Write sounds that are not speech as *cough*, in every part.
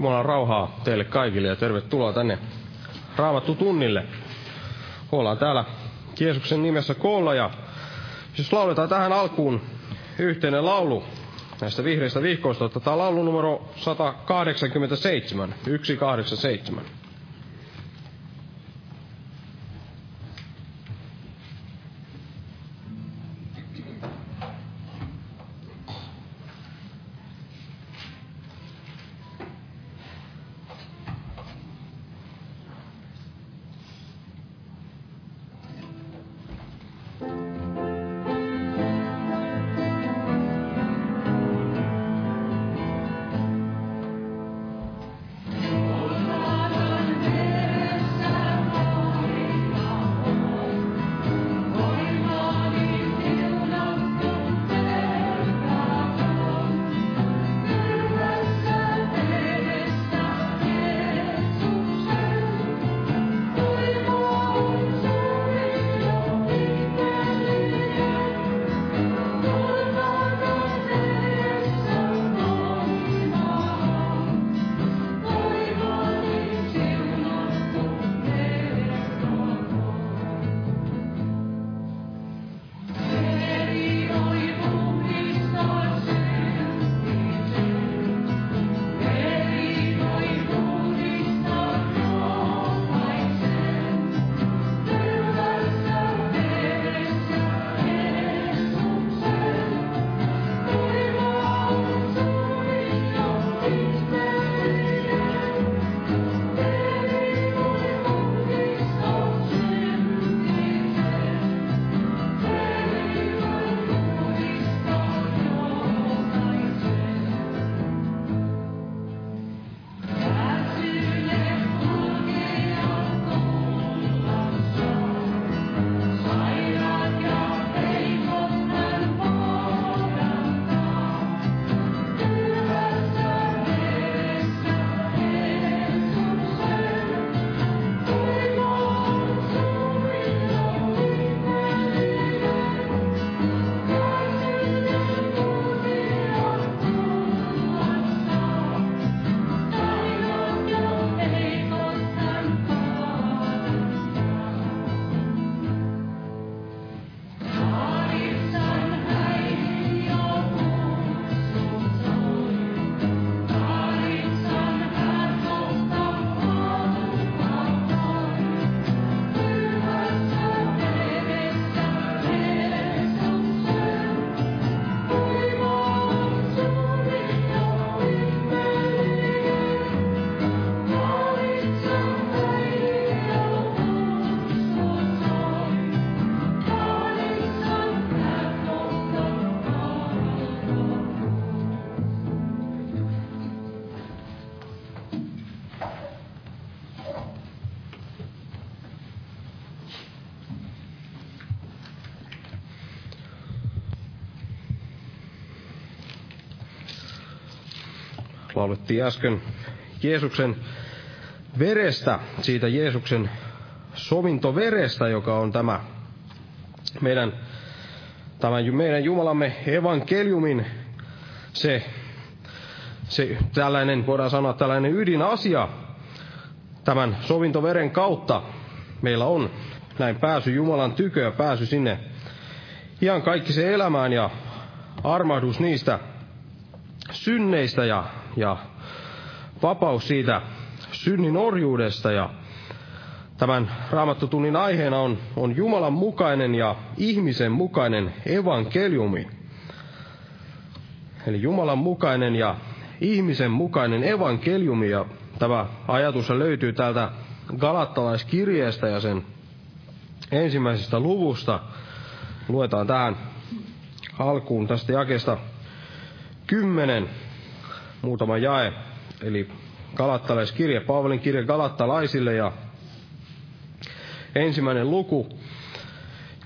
Jumalan rauhaa teille kaikille ja tervetuloa tänne Raamattu tunnille. Ollaan täällä Jeesuksen nimessä koolla ja jos lauletaan tähän alkuun yhteinen laulu näistä vihreistä vihkoista, otetaan laulu numero 187, 187. laulettiin äsken Jeesuksen verestä, siitä Jeesuksen sovintoverestä, joka on tämä meidän, tämän meidän Jumalamme evankeliumin se, se tällainen, voidaan sanoa tällainen ydinasia tämän sovintoveren kautta. Meillä on näin pääsy Jumalan tykö ja pääsy sinne ihan kaikki se elämään ja armahdus niistä synneistä ja ja vapaus siitä synnin orjuudesta ja tämän raamattotunnin aiheena on, on Jumalan mukainen ja ihmisen mukainen evankeliumi. Eli Jumalan mukainen ja ihmisen mukainen evankeliumi ja tämä ajatus löytyy täältä Galattalaiskirjeestä ja sen ensimmäisestä luvusta. Luetaan tähän alkuun tästä jakesta kymmenen muutama jae, eli Galattalaiskirje, Paavalin kirje Galattalaisille ja ensimmäinen luku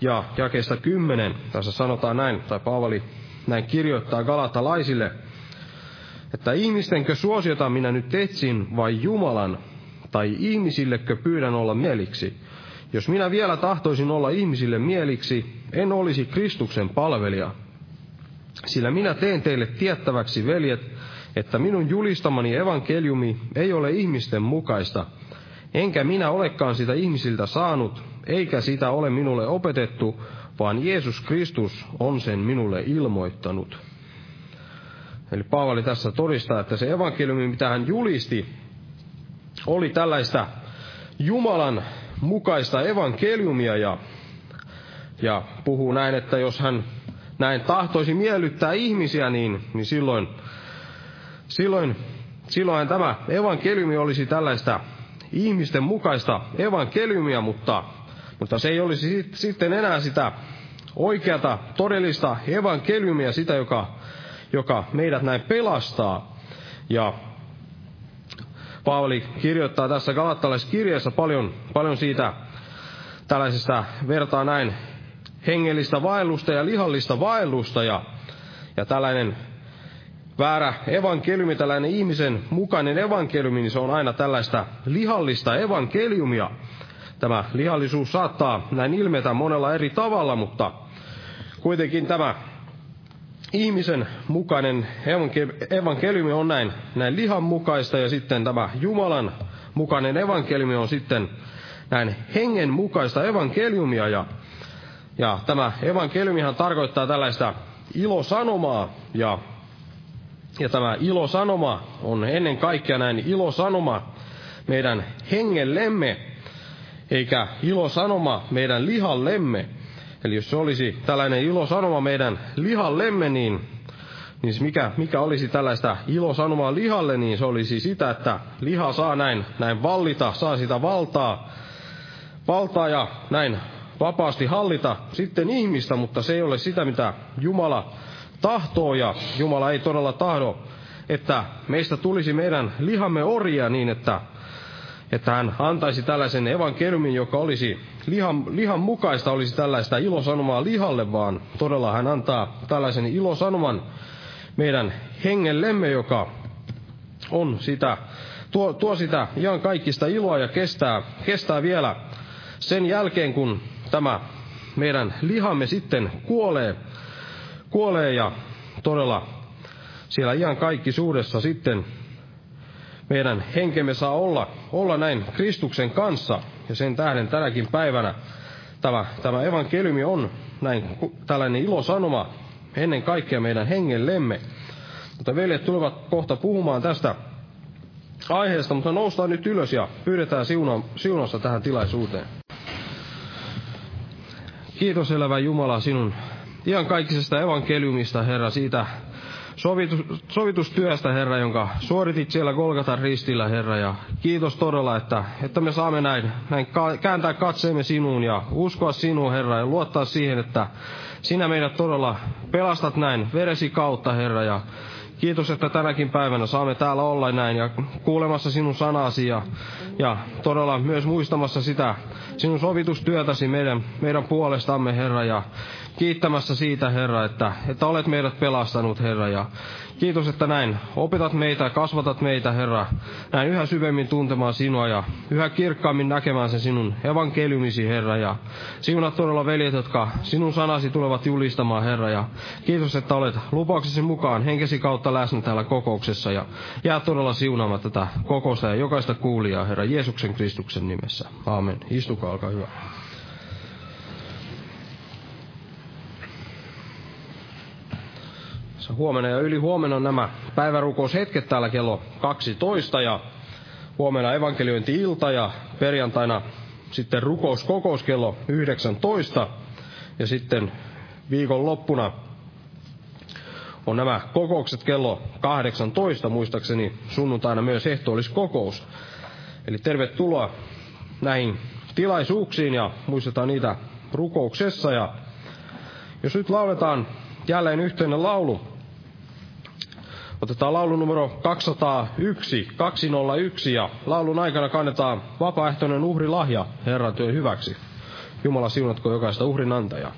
ja jakeesta kymmenen, tässä sanotaan näin, tai Paavali näin kirjoittaa Galatalaisille, että ihmistenkö suosiota minä nyt etsin vai Jumalan, tai ihmisillekö pyydän olla mieliksi? Jos minä vielä tahtoisin olla ihmisille mieliksi, en olisi Kristuksen palvelija. Sillä minä teen teille tiettäväksi, veljet, että minun julistamani evankeliumi ei ole ihmisten mukaista, enkä minä olekaan sitä ihmisiltä saanut, eikä sitä ole minulle opetettu, vaan Jeesus Kristus on sen minulle ilmoittanut. Eli Paavali tässä todistaa, että se evankeliumi, mitä hän julisti, oli tällaista Jumalan mukaista evankeliumia ja, ja puhuu näin, että jos hän näin tahtoisi miellyttää ihmisiä, niin, niin silloin, silloin, silloin tämä evankeliumi olisi tällaista ihmisten mukaista evankeliumia, mutta, mutta se ei olisi sitten enää sitä oikeata, todellista evankeliumia, sitä, joka, joka meidät näin pelastaa. Ja Paavali kirjoittaa tässä galattalaiskirjeessä paljon, paljon siitä tällaisesta vertaa näin hengellistä vaellusta ja lihallista vaellusta ja, ja tällainen väärä evankeliumi, tällainen ihmisen mukainen evankeliumi, niin se on aina tällaista lihallista evankeliumia. Tämä lihallisuus saattaa näin ilmetä monella eri tavalla, mutta kuitenkin tämä ihmisen mukainen evankeliumi on näin, näin lihan mukaista ja sitten tämä Jumalan mukainen evankeliumi on sitten näin hengen mukaista evankeliumia ja, ja tämä evankeliumihan tarkoittaa tällaista ilosanomaa ja, ja tämä ilosanoma on ennen kaikkea näin ilosanoma meidän hengellemme eikä ilosanoma meidän lihallemme. Eli jos se olisi tällainen ilosanoma meidän lihallemme, niin, niin mikä, mikä olisi tällaista ilosanomaa lihalle, niin se olisi sitä, että liha saa näin, näin vallita, saa sitä valtaa, valtaa ja näin vapaasti hallita sitten ihmistä, mutta se ei ole sitä, mitä Jumala tahtoo ja Jumala ei todella tahdo, että meistä tulisi meidän lihamme orjia niin, että että hän antaisi tällaisen evankeliumin, joka olisi lihan, lihan mukaista, olisi tällaista ilosanomaa lihalle, vaan todella hän antaa tällaisen ilosanoman meidän hengellemme, joka on sitä, tuo, tuo sitä ihan kaikista iloa ja kestää, kestää vielä sen jälkeen, kun tämä meidän lihamme sitten kuolee, kuolee ja todella siellä ihan kaikki suudessa sitten meidän henkemme saa olla, olla näin Kristuksen kanssa. Ja sen tähden tänäkin päivänä tämä, tämä evankeliumi on näin tällainen ilosanoma ennen kaikkea meidän hengellemme. Mutta veljet tulevat kohta puhumaan tästä aiheesta, mutta noustaan nyt ylös ja pyydetään siuna, siunassa tähän tilaisuuteen. Kiitos elävä Jumala sinun ihan kaikisesta evankeliumista, Herra, siitä sovitus, sovitustyöstä, Herra, jonka suoritit siellä Golgatan ristillä, Herra. Ja kiitos todella, että, että me saamme näin, näin kääntää katseemme sinuun ja uskoa sinuun, Herra, ja luottaa siihen, että sinä meidät todella pelastat näin veresi kautta, Herra. Ja Kiitos, että tänäkin päivänä saamme täällä olla näin ja kuulemassa sinun sanasi ja, ja todella myös muistamassa sitä sinun sovitustyötäsi meidän, meidän puolestamme, Herra, ja kiittämässä siitä, Herra, että, että olet meidät pelastanut, Herra, ja Kiitos, että näin opetat meitä, kasvatat meitä, Herra, näin yhä syvemmin tuntemaan sinua ja yhä kirkkaammin näkemään sen sinun evankeliumisi, Herra. Ja siunat todella veljet, jotka sinun sanasi tulevat julistamaan, Herra. Ja kiitos, että olet lupauksesi mukaan henkesi kautta läsnä täällä kokouksessa ja jää todella siunaamaan tätä kokousta ja jokaista kuulijaa, Herra, Jeesuksen Kristuksen nimessä. Aamen. Istukaa, olkaa hyvä. huomenna ja yli huomenna on nämä päivärukoushetket täällä kello 12 ja huomenna evankeliointi-ilta ja perjantaina sitten rukouskokous kello 19 ja sitten viikon loppuna on nämä kokoukset kello 18, muistaakseni sunnuntaina myös ehtoolliskokous. Eli tervetuloa näihin tilaisuuksiin ja muistetaan niitä rukouksessa. Ja jos nyt lauletaan jälleen yhteinen laulu, Otetaan laulu numero 201, 201 ja laulun aikana kannetaan vapaaehtoinen uhrilahja Herran työn hyväksi. Jumala siunatko jokaista uhrin antajaa.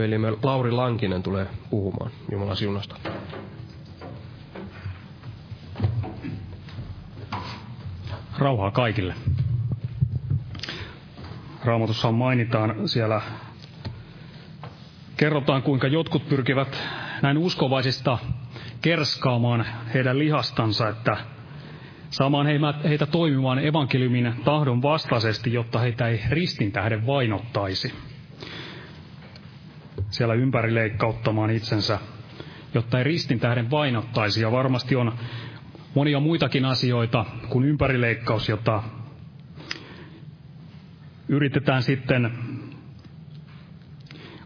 Velimme Lauri Lankinen tulee puhumaan Jumalan siunasta. Rauhaa kaikille. Raamatussa mainitaan siellä, kerrotaan kuinka jotkut pyrkivät näin uskovaisista kerskaamaan heidän lihastansa, että saamaan heitä toimimaan evankeliumin tahdon vastaisesti, jotta heitä ei ristin tähden vainottaisi. Siellä ympärileikkauttamaan itsensä, jotta ei ristin tähden vainottaisi. Ja varmasti on monia muitakin asioita kuin ympärileikkaus, jota yritetään sitten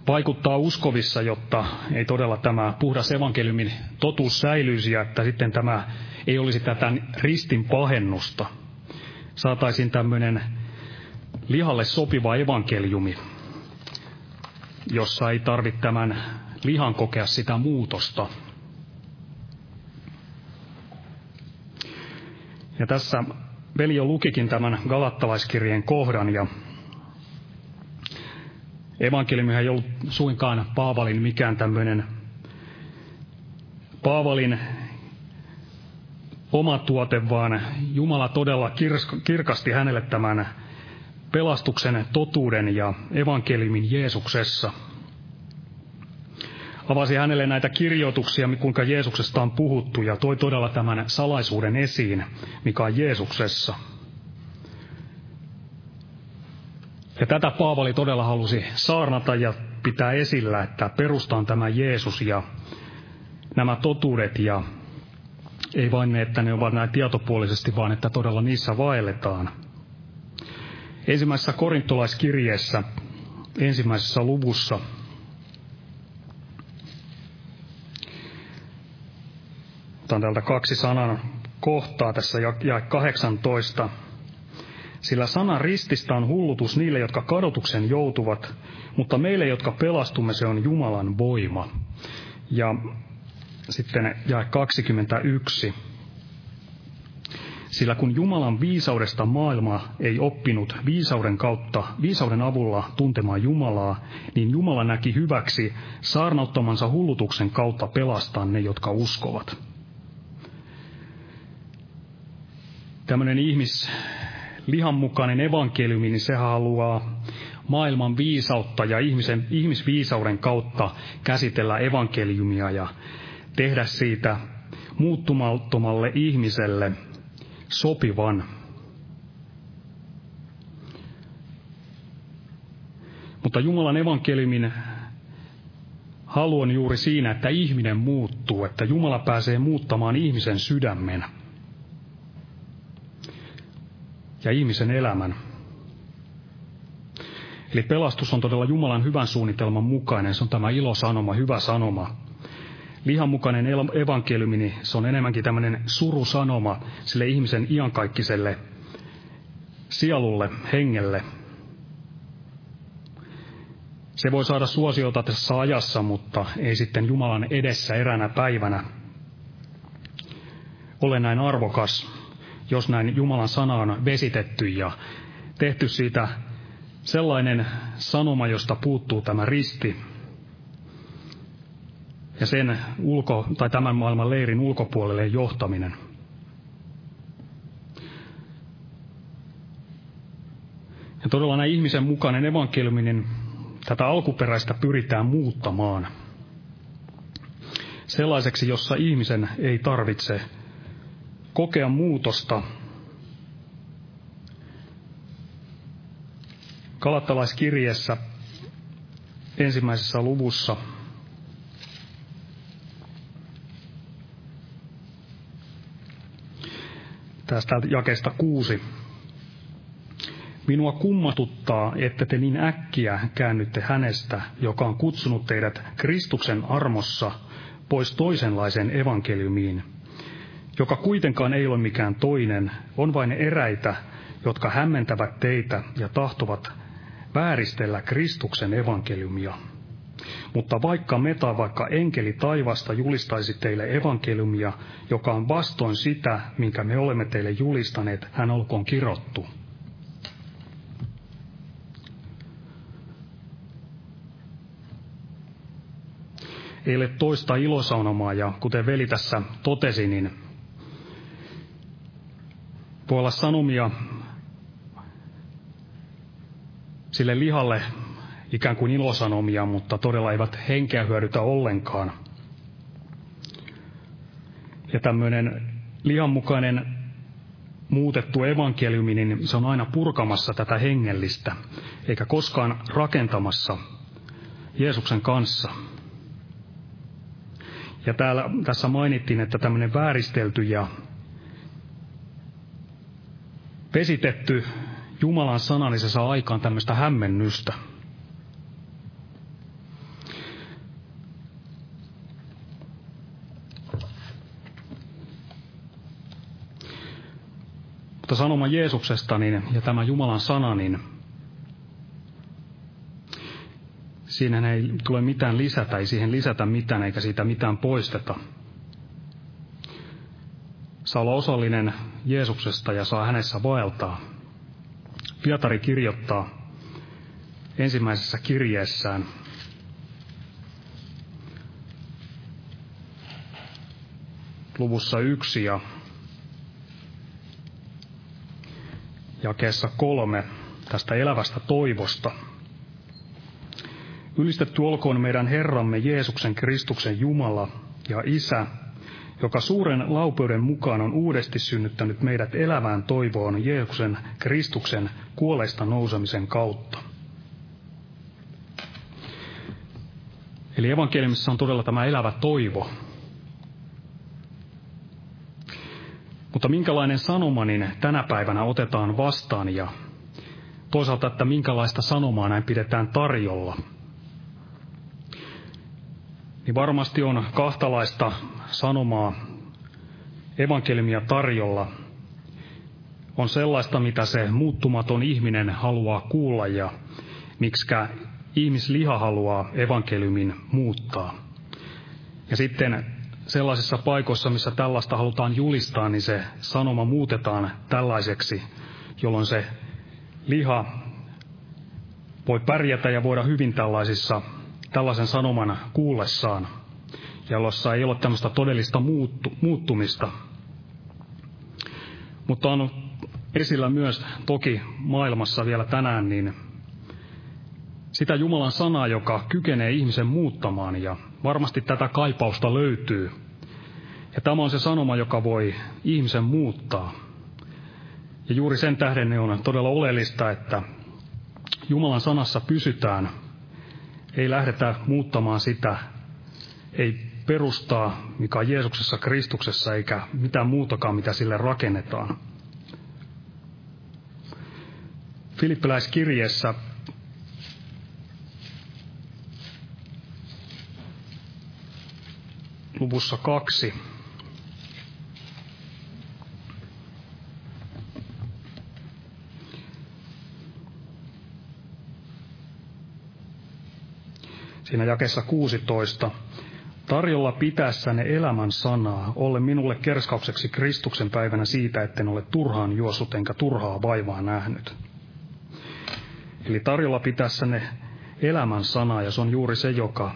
vaikuttaa uskovissa, jotta ei todella tämä puhdas evankeliumin totuus säilyisi ja että sitten tämä ei olisi tätä ristin pahennusta. Saataisiin tämmöinen lihalle sopiva evankeliumi, jossa ei tarvitse tämän lihan kokea sitä muutosta. Ja tässä veli jo lukikin tämän galattalaiskirjeen kohdan ja evankeliumi ei ollut suinkaan Paavalin mikään tämmöinen Paavalin oma tuote, vaan Jumala todella kirkasti hänelle tämän pelastuksen totuuden ja evankeliumin Jeesuksessa. Avasi hänelle näitä kirjoituksia, kuinka Jeesuksesta on puhuttu, ja toi todella tämän salaisuuden esiin, mikä on Jeesuksessa. Ja tätä Paavali todella halusi saarnata ja pitää esillä, että perustaan tämä Jeesus ja nämä totuudet ja ei vain ne, että ne ovat näin tietopuolisesti, vaan että todella niissä vaelletaan. Ensimmäisessä korintolaiskirjeessä, ensimmäisessä luvussa, otan täältä kaksi sanan kohtaa tässä ja 18. Sillä sanan rististä on hullutus niille, jotka kadotuksen joutuvat, mutta meille, jotka pelastumme, se on Jumalan voima. Ja sitten jae 21. Sillä kun Jumalan viisaudesta maailma ei oppinut viisauden kautta, viisauden avulla tuntemaan Jumalaa, niin Jumala näki hyväksi saarnauttamansa hullutuksen kautta pelastaa ne, jotka uskovat. Tämmöinen ihmis, lihanmukainen evankeliumi, niin se haluaa maailman viisautta ja ihmisen, ihmisviisauden kautta käsitellä evankeliumia ja tehdä siitä muuttumattomalle ihmiselle sopivan. Mutta Jumalan evankeliumin halu on juuri siinä, että ihminen muuttuu, että Jumala pääsee muuttamaan ihmisen sydämen ja ihmisen elämän. Eli pelastus on todella Jumalan hyvän suunnitelman mukainen. Se on tämä ilosanoma, hyvä sanoma lihanmukainen evankeliumi, niin se on enemmänkin tämmöinen surusanoma sille ihmisen iankaikkiselle sielulle, hengelle. Se voi saada suosiota tässä ajassa, mutta ei sitten Jumalan edessä eränä päivänä ole näin arvokas, jos näin Jumalan sana on vesitetty ja tehty siitä sellainen sanoma, josta puuttuu tämä risti, ja sen ulko, tai tämän maailman leirin ulkopuolelle johtaminen. Ja todella näin ihmisen mukainen evankeliumi, niin tätä alkuperäistä pyritään muuttamaan sellaiseksi, jossa ihmisen ei tarvitse kokea muutosta. Kalattalaiskirjeessä ensimmäisessä luvussa tästä jakesta kuusi. Minua kummatuttaa, että te niin äkkiä käännytte hänestä, joka on kutsunut teidät Kristuksen armossa pois toisenlaiseen evankeliumiin, joka kuitenkaan ei ole mikään toinen, on vain eräitä, jotka hämmentävät teitä ja tahtovat vääristellä Kristuksen evankeliumia. Mutta vaikka me tai vaikka enkeli taivasta julistaisi teille evankeliumia, joka on vastoin sitä, minkä me olemme teille julistaneet, hän olkoon kirottu. ei ole toista ilosanomaa, ja kuten veli tässä totesi, niin voi olla sanomia sille lihalle ikään kuin ilosanomia, mutta todella eivät henkeä hyödytä ollenkaan. Ja tämmöinen lihanmukainen muutettu evankeliumi, niin se on aina purkamassa tätä hengellistä, eikä koskaan rakentamassa Jeesuksen kanssa. Ja täällä, tässä mainittiin, että tämmöinen vääristelty ja vesitetty Jumalan sana, niin se saa aikaan tämmöistä hämmennystä. Mutta sanoma Jeesuksesta niin, ja tämä Jumalan sana, niin siinä ei tule mitään lisätä, ei siihen lisätä mitään eikä siitä mitään poisteta. Saa olla osallinen Jeesuksesta ja saa hänessä vaeltaa. Pietari kirjoittaa ensimmäisessä kirjeessään luvussa yksi ja jakeessa kolme tästä elävästä toivosta. Ylistetty olkoon meidän Herramme Jeesuksen Kristuksen Jumala ja Isä, joka suuren laupeuden mukaan on uudesti synnyttänyt meidät elävään toivoon Jeesuksen Kristuksen kuolesta nousemisen kautta. Eli evankeliumissa on todella tämä elävä toivo. Mutta minkälainen sanoma niin tänä päivänä otetaan vastaan ja toisaalta, että minkälaista sanomaa näin pidetään tarjolla – niin varmasti on kahtalaista sanomaa evankeliumia tarjolla. On sellaista, mitä se muuttumaton ihminen haluaa kuulla ja miksikä ihmisliha haluaa evankeliumin muuttaa. Ja sitten sellaisissa paikoissa, missä tällaista halutaan julistaa, niin se sanoma muutetaan tällaiseksi, jolloin se liha voi pärjätä ja voida hyvin tällaisissa tällaisen sanoman kuullessaan, jossa ei ole tämmöistä todellista muuttu, muuttumista. Mutta on esillä myös toki maailmassa vielä tänään, niin sitä Jumalan sanaa, joka kykenee ihmisen muuttamaan, ja varmasti tätä kaipausta löytyy. Ja tämä on se sanoma, joka voi ihmisen muuttaa. Ja juuri sen tähden on todella oleellista, että Jumalan sanassa pysytään – ei lähdetä muuttamaan sitä, ei perustaa, mikä on Jeesuksessa Kristuksessa, eikä mitään muutakaan, mitä sille rakennetaan. Filippiläiskirjeessä luvussa kaksi siinä jakessa 16. Tarjolla pitäessänne elämän sanaa, ole minulle kerskaukseksi Kristuksen päivänä siitä, etten ole turhaan juossut enkä turhaa vaivaa nähnyt. Eli tarjolla pitäessänne elämän sanaa, ja se on juuri se, joka,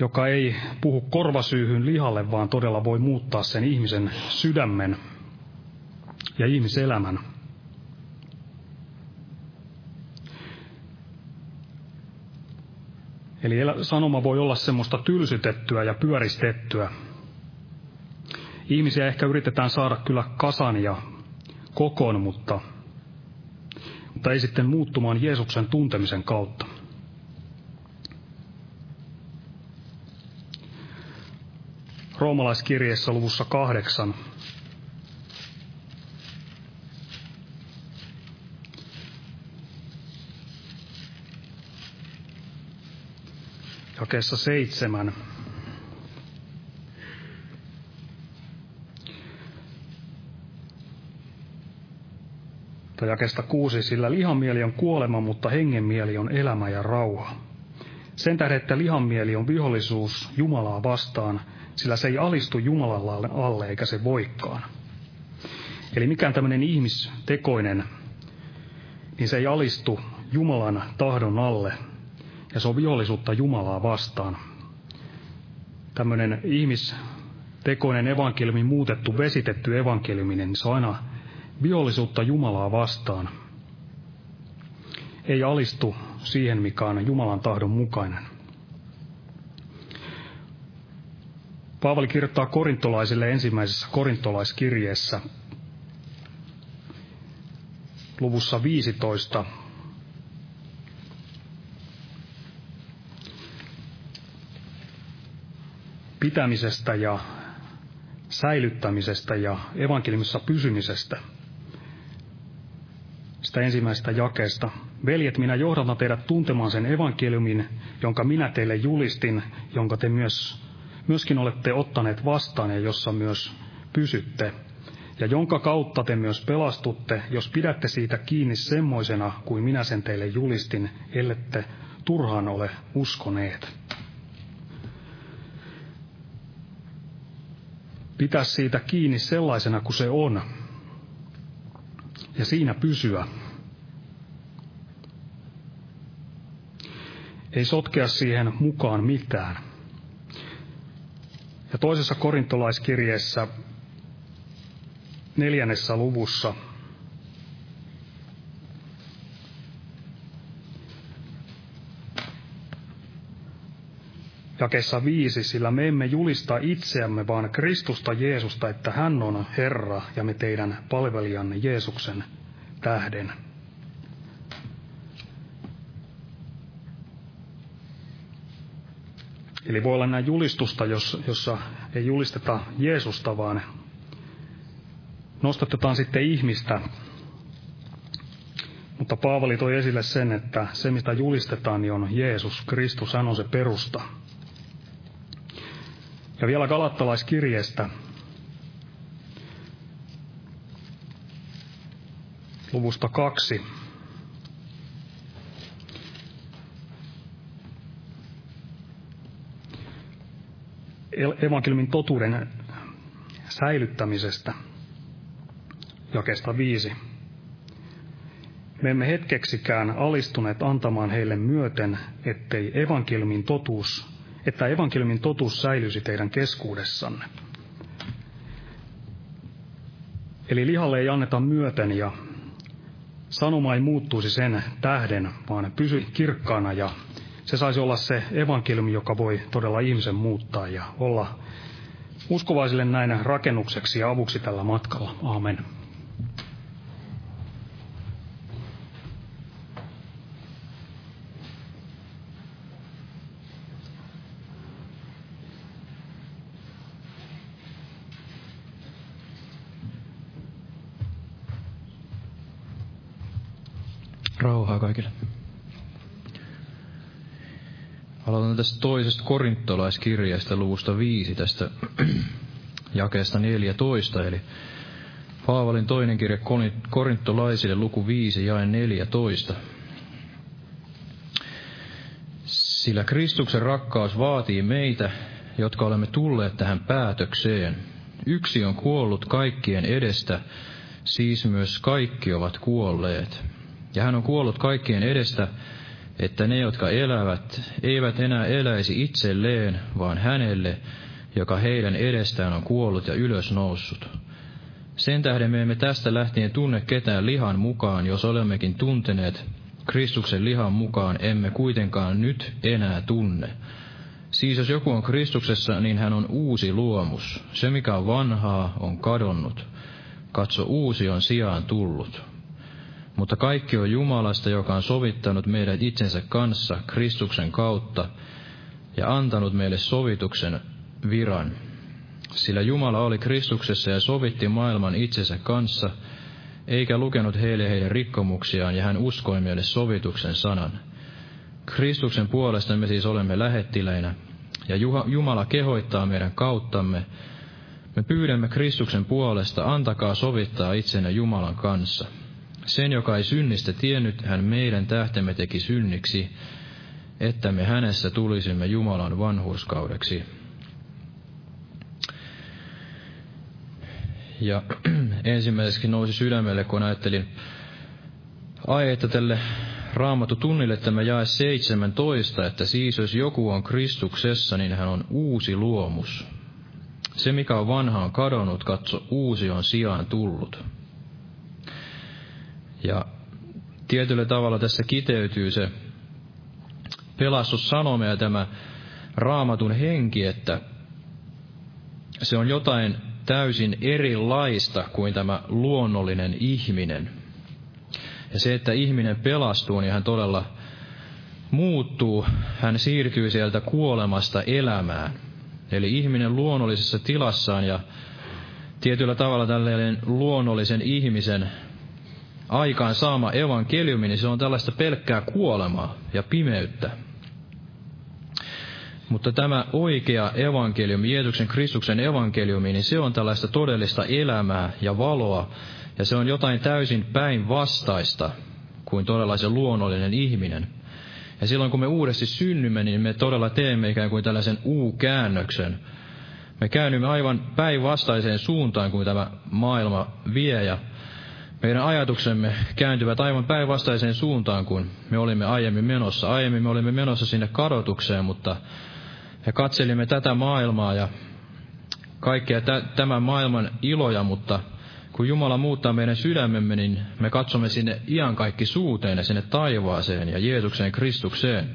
joka ei puhu korvasyyhyn lihalle, vaan todella voi muuttaa sen ihmisen sydämen ja ihmiselämän. Eli sanoma voi olla semmoista tylsytettyä ja pyöristettyä. Ihmisiä ehkä yritetään saada kyllä kasan ja kokoon, mutta, mutta ei sitten muuttumaan Jeesuksen tuntemisen kautta. Roomalaiskirjeessä luvussa kahdeksan jakeessa seitsemän. Tai jakesta kuusi, sillä lihanmieli on kuolema, mutta hengenmieli on elämä ja rauha. Sen tähden, että lihanmieli on vihollisuus Jumalaa vastaan, sillä se ei alistu Jumalalle alle eikä se voikkaan. Eli mikään tämmöinen ihmistekoinen, niin se ei alistu Jumalan tahdon alle, ja se on vihollisuutta Jumalaa vastaan. Tämmöinen ihmistekoinen evankeliumi, muutettu, vesitetty evankeliumi, niin se on aina vihollisuutta Jumalaa vastaan. Ei alistu siihen, mikä on Jumalan tahdon mukainen. Paavali kirjoittaa korintolaisille ensimmäisessä korintolaiskirjeessä luvussa 15 pitämisestä ja säilyttämisestä ja evankeliumissa pysymisestä. Sitä ensimmäisestä jakeesta. Veljet, minä johdatan teidät tuntemaan sen evankeliumin, jonka minä teille julistin, jonka te myös, myöskin olette ottaneet vastaan ja jossa myös pysytte, ja jonka kautta te myös pelastutte, jos pidätte siitä kiinni semmoisena kuin minä sen teille julistin, ellette turhaan ole uskoneet. Pitää siitä kiinni sellaisena kuin se on. Ja siinä pysyä. Ei sotkea siihen mukaan mitään. Ja toisessa korintolaiskirjeessä neljännessä luvussa Jakessa viisi, sillä me emme julista itseämme, vaan Kristusta Jeesusta, että hän on Herra ja me teidän palvelijanne Jeesuksen tähden. Eli voi olla näin julistusta, jos, jossa ei julisteta Jeesusta, vaan nostatetaan sitten ihmistä. Mutta Paavali toi esille sen, että se mitä julistetaan, niin on Jeesus Kristus, hän on se perusta. Ja vielä Galattalaiskirjeestä. Luvusta kaksi. Evankeliumin totuuden säilyttämisestä. Jakesta viisi. Me emme hetkeksikään alistuneet antamaan heille myöten, ettei evankeliumin totuus että evankeliumin totuus säilyisi teidän keskuudessanne. Eli lihalle ei anneta myöten ja sanoma ei muuttuisi sen tähden, vaan pysy kirkkaana ja se saisi olla se evankeliumi, joka voi todella ihmisen muuttaa ja olla uskovaisille näin rakennukseksi ja avuksi tällä matkalla. Amen. kaikille. Aloitan tästä toisesta korintolaiskirjasta luvusta 5 tästä jakeesta 14, eli Paavalin toinen kirja korintolaisille luku 5 jae 14. Sillä Kristuksen rakkaus vaatii meitä, jotka olemme tulleet tähän päätökseen. Yksi on kuollut kaikkien edestä, siis myös kaikki ovat kuolleet. Ja hän on kuollut kaikkien edestä, että ne, jotka elävät, eivät enää eläisi itselleen, vaan hänelle, joka heidän edestään on kuollut ja ylös noussut. Sen tähden me emme tästä lähtien tunne ketään lihan mukaan, jos olemmekin tunteneet Kristuksen lihan mukaan, emme kuitenkaan nyt enää tunne. Siis jos joku on Kristuksessa, niin hän on uusi luomus. Se, mikä on vanhaa, on kadonnut. Katso, uusi on sijaan tullut. Mutta kaikki on Jumalasta, joka on sovittanut meidät itsensä kanssa Kristuksen kautta ja antanut meille sovituksen viran. Sillä Jumala oli Kristuksessa ja sovitti maailman itsensä kanssa, eikä lukenut heille heidän rikkomuksiaan, ja hän uskoi meille sovituksen sanan. Kristuksen puolesta me siis olemme lähettileinä, ja Jumala kehoittaa meidän kauttamme. Me pyydämme Kristuksen puolesta, antakaa sovittaa itsenne Jumalan kanssa – sen, joka ei synnistä tiennyt, hän meidän tähtemme teki synniksi, että me hänessä tulisimme Jumalan vanhurskaudeksi. Ja *clears throat* ensimmäiseksi nousi sydämelle, kun ajattelin aihetta tälle tunnille tämä jae 17, että siis jos joku on Kristuksessa, niin hän on uusi luomus. Se, mikä on vanha, on kadonnut, katso, uusi on sijaan tullut. Ja tietyllä tavalla tässä kiteytyy se pelastussanoma ja tämä raamatun henki, että se on jotain täysin erilaista kuin tämä luonnollinen ihminen. Ja se, että ihminen pelastuu, niin hän todella muuttuu, hän siirtyy sieltä kuolemasta elämään. Eli ihminen luonnollisessa tilassaan ja tietyllä tavalla tällainen luonnollisen ihmisen aikaan saama evankeliumi, niin se on tällaista pelkkää kuolemaa ja pimeyttä. Mutta tämä oikea evankeliumi, Jeesuksen Kristuksen evankeliumi, niin se on tällaista todellista elämää ja valoa, ja se on jotain täysin päinvastaista kuin todella se luonnollinen ihminen. Ja silloin kun me uudesti synnymme, niin me todella teemme ikään kuin tällaisen U-käännöksen. Me käännymme aivan päinvastaiseen suuntaan kuin tämä maailma vie, ja meidän ajatuksemme kääntyvät aivan päinvastaiseen suuntaan kuin me olimme aiemmin menossa. Aiemmin me olimme menossa sinne kadotukseen, mutta ja katselimme tätä maailmaa ja kaikkea tämän maailman iloja, mutta kun Jumala muuttaa meidän sydämemme, niin me katsomme sinne suuteen ja sinne taivaaseen ja Jeesukseen Kristukseen.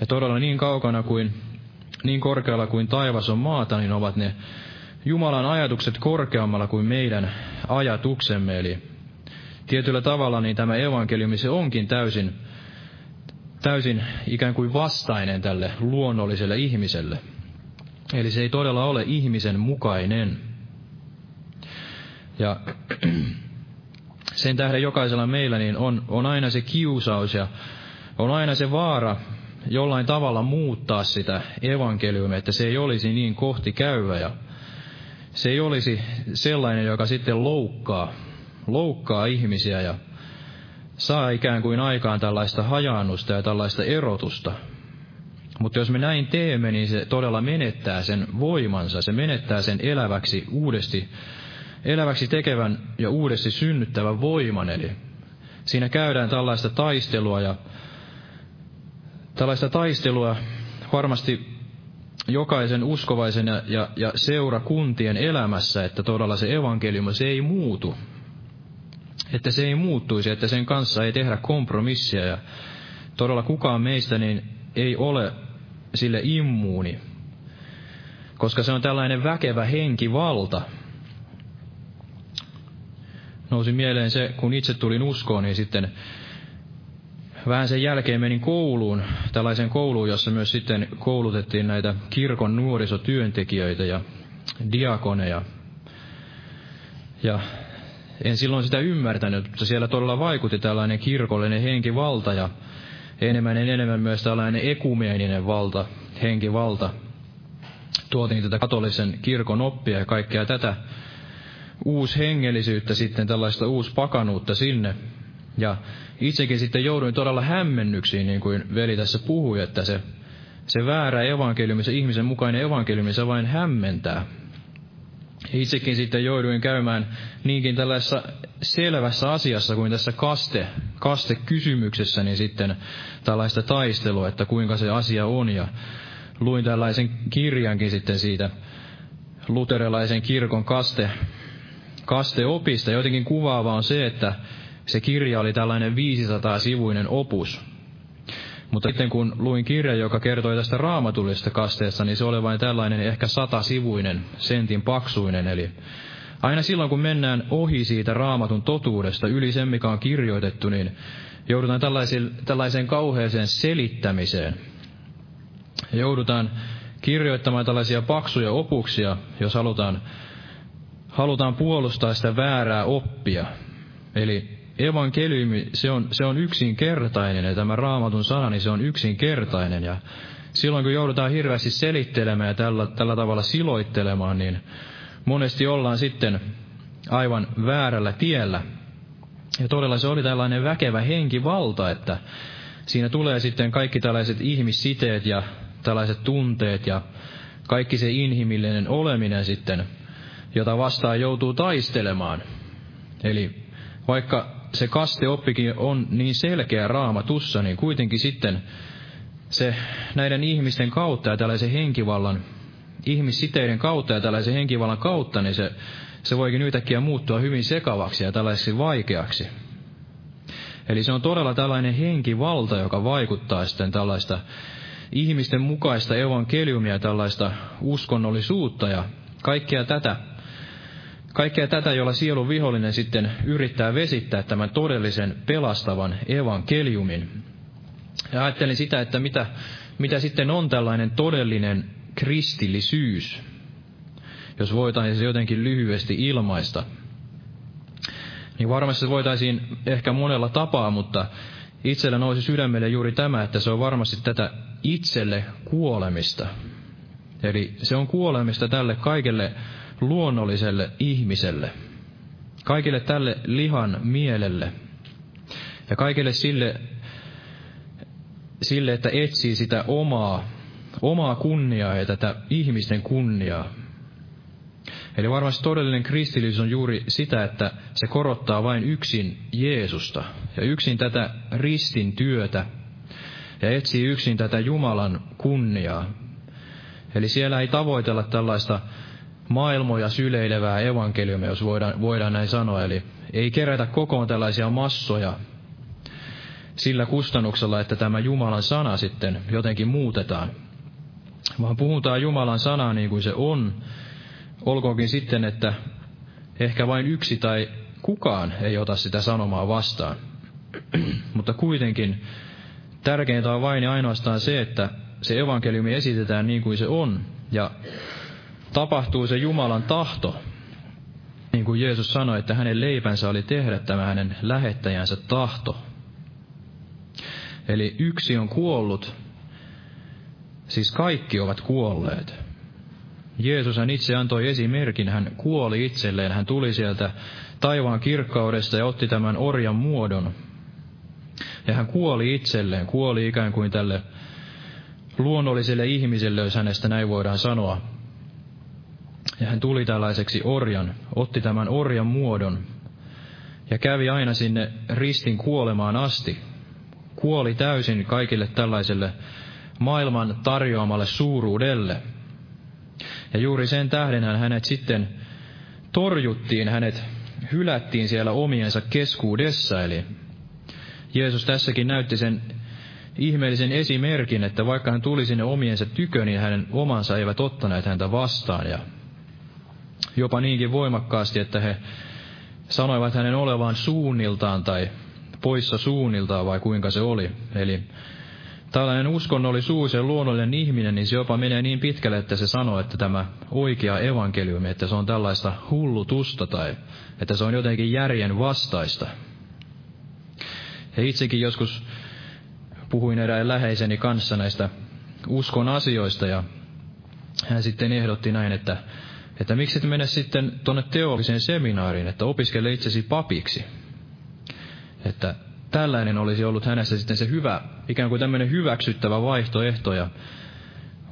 Ja todella niin kaukana kuin, niin korkealla kuin taivas on maata, niin ovat ne Jumalan ajatukset korkeammalla kuin meidän ajatuksemme. Eli tietyllä tavalla niin tämä evankeliumi se onkin täysin täysin ikään kuin vastainen tälle luonnolliselle ihmiselle. Eli se ei todella ole ihmisen mukainen. Ja sen tähden jokaisella meillä niin on, on aina se kiusaus ja on aina se vaara jollain tavalla muuttaa sitä evankeliumia, että se ei olisi niin kohti käyvä ja se ei olisi sellainen, joka sitten loukkaa, loukkaa ihmisiä ja saa ikään kuin aikaan tällaista hajaannusta ja tällaista erotusta. Mutta jos me näin teemme, niin se todella menettää sen voimansa, se menettää sen eläväksi uudesti, eläväksi tekevän ja uudesti synnyttävän voiman. Eli siinä käydään tällaista taistelua ja tällaista taistelua varmasti jokaisen uskovaisen ja, ja, ja seurakuntien elämässä, että todella se evankeliumi se ei muutu, että se ei muuttuisi, että sen kanssa ei tehdä kompromissia ja todella kukaan meistä niin ei ole sille immuuni, koska se on tällainen väkevä henkivalta. Nousi mieleen se, kun itse tulin uskoon, niin sitten vähän sen jälkeen menin kouluun, tällaisen kouluun, jossa myös sitten koulutettiin näitä kirkon nuorisotyöntekijöitä ja diakoneja. Ja en silloin sitä ymmärtänyt, mutta siellä todella vaikutti tällainen kirkollinen henkivalta ja enemmän ja enemmän myös tällainen ekumeeninen valta, henkivalta. Tuotiin tätä katolisen kirkon oppia ja kaikkea tätä uushengellisyyttä sitten, tällaista uuspakanuutta sinne. Ja itsekin sitten jouduin todella hämmennyksiin, niin kuin veli tässä puhui, että se, se väärä evankeliumi, se ihmisen mukainen evankeliumi, se vain hämmentää. Itsekin sitten jouduin käymään niinkin tällaisessa selvässä asiassa kuin tässä kaste, kaste-kysymyksessä, niin sitten tällaista taistelua, että kuinka se asia on. Ja luin tällaisen kirjankin sitten siitä luterilaisen kirkon kaste, kasteopista. Jotenkin kuvaava on se, että se kirja oli tällainen 500-sivuinen opus. Mutta sitten kun luin kirjan, joka kertoi tästä raamatullisesta kasteesta, niin se oli vain tällainen ehkä satasivuinen, sentin paksuinen. Eli aina silloin, kun mennään ohi siitä raamatun totuudesta, yli sen, mikä on kirjoitettu, niin joudutaan tällaiseen, kauheeseen selittämiseen. Joudutaan kirjoittamaan tällaisia paksuja opuksia, jos halutaan, halutaan puolustaa sitä väärää oppia. Eli evankeliumi, se on, se on yksinkertainen, ja tämä raamatun sana, niin se on yksinkertainen, ja silloin kun joudutaan hirveästi selittelemään ja tällä, tällä tavalla siloittelemaan, niin monesti ollaan sitten aivan väärällä tiellä. Ja todella se oli tällainen väkevä henkivalta, että siinä tulee sitten kaikki tällaiset ihmissiteet ja tällaiset tunteet ja kaikki se inhimillinen oleminen sitten, jota vastaan joutuu taistelemaan. Eli vaikka se kasteoppikin on niin selkeä raamatussa, niin kuitenkin sitten se näiden ihmisten kautta ja tällaisen henkivallan, ihmissiteiden kautta ja tällaisen henkivallan kautta, niin se, se voikin yhtäkkiä muuttua hyvin sekavaksi ja tällaiseksi vaikeaksi. Eli se on todella tällainen henkivalta, joka vaikuttaa sitten tällaista ihmisten mukaista evankeliumia, tällaista uskonnollisuutta ja kaikkea tätä, kaikkea tätä, jolla sielun vihollinen sitten yrittää vesittää tämän todellisen pelastavan evankeliumin. Ja ajattelin sitä, että mitä, mitä sitten on tällainen todellinen kristillisyys, jos voitaisiin se jotenkin lyhyesti ilmaista. Niin varmasti voitaisiin ehkä monella tapaa, mutta itsellä nousi sydämelle juuri tämä, että se on varmasti tätä itselle kuolemista. Eli se on kuolemista tälle kaikelle luonnolliselle ihmiselle, kaikille tälle lihan mielelle ja kaikille sille, sille että etsii sitä omaa, omaa kunniaa ja tätä ihmisten kunniaa. Eli varmasti todellinen kristillisyys on juuri sitä, että se korottaa vain yksin Jeesusta ja yksin tätä ristin työtä ja etsii yksin tätä Jumalan kunniaa. Eli siellä ei tavoitella tällaista maailmoja syleilevää evankeliumia, jos voidaan, voidaan näin sanoa. Eli ei kerätä kokoon tällaisia massoja sillä kustannuksella, että tämä Jumalan sana sitten jotenkin muutetaan. Vaan puhutaan Jumalan sanaa niin kuin se on, olkoonkin sitten, että ehkä vain yksi tai kukaan ei ota sitä sanomaa vastaan. *clears throat* Mutta kuitenkin tärkeintä on vain ja ainoastaan se, että se evankeliumi esitetään niin kuin se on, ja tapahtuu se Jumalan tahto, niin kuin Jeesus sanoi, että hänen leipänsä oli tehdä tämä hänen lähettäjänsä tahto. Eli yksi on kuollut, siis kaikki ovat kuolleet. Jeesus hän itse antoi esimerkin, hän kuoli itselleen, hän tuli sieltä taivaan kirkkaudesta ja otti tämän orjan muodon. Ja hän kuoli itselleen, kuoli ikään kuin tälle luonnolliselle ihmiselle, jos hänestä näin voidaan sanoa. Ja hän tuli tällaiseksi orjan, otti tämän orjan muodon ja kävi aina sinne ristin kuolemaan asti. Kuoli täysin kaikille tällaiselle maailman tarjoamalle suuruudelle. Ja juuri sen tähden hänet sitten torjuttiin, hänet hylättiin siellä omiensa keskuudessa. Eli Jeesus tässäkin näytti sen ihmeellisen esimerkin, että vaikka hän tuli sinne omiensa tykö, niin hänen omansa eivät ottaneet häntä vastaan. Ja jopa niinkin voimakkaasti, että he sanoivat hänen olevan suunniltaan tai poissa suunniltaan vai kuinka se oli. Eli tällainen uskonnollisuus ja luonnollinen ihminen, niin se jopa menee niin pitkälle, että se sanoo, että tämä oikea evankeliumi, että se on tällaista hullutusta tai että se on jotenkin järjen vastaista. Ja itsekin joskus puhuin erään läheiseni kanssa näistä uskon asioista ja hän sitten ehdotti näin, että, että miksi et mene sitten tuonne teolliseen seminaariin, että opiskele itsesi papiksi. Että tällainen olisi ollut hänessä sitten se hyvä, ikään kuin tämmöinen hyväksyttävä vaihtoehto ja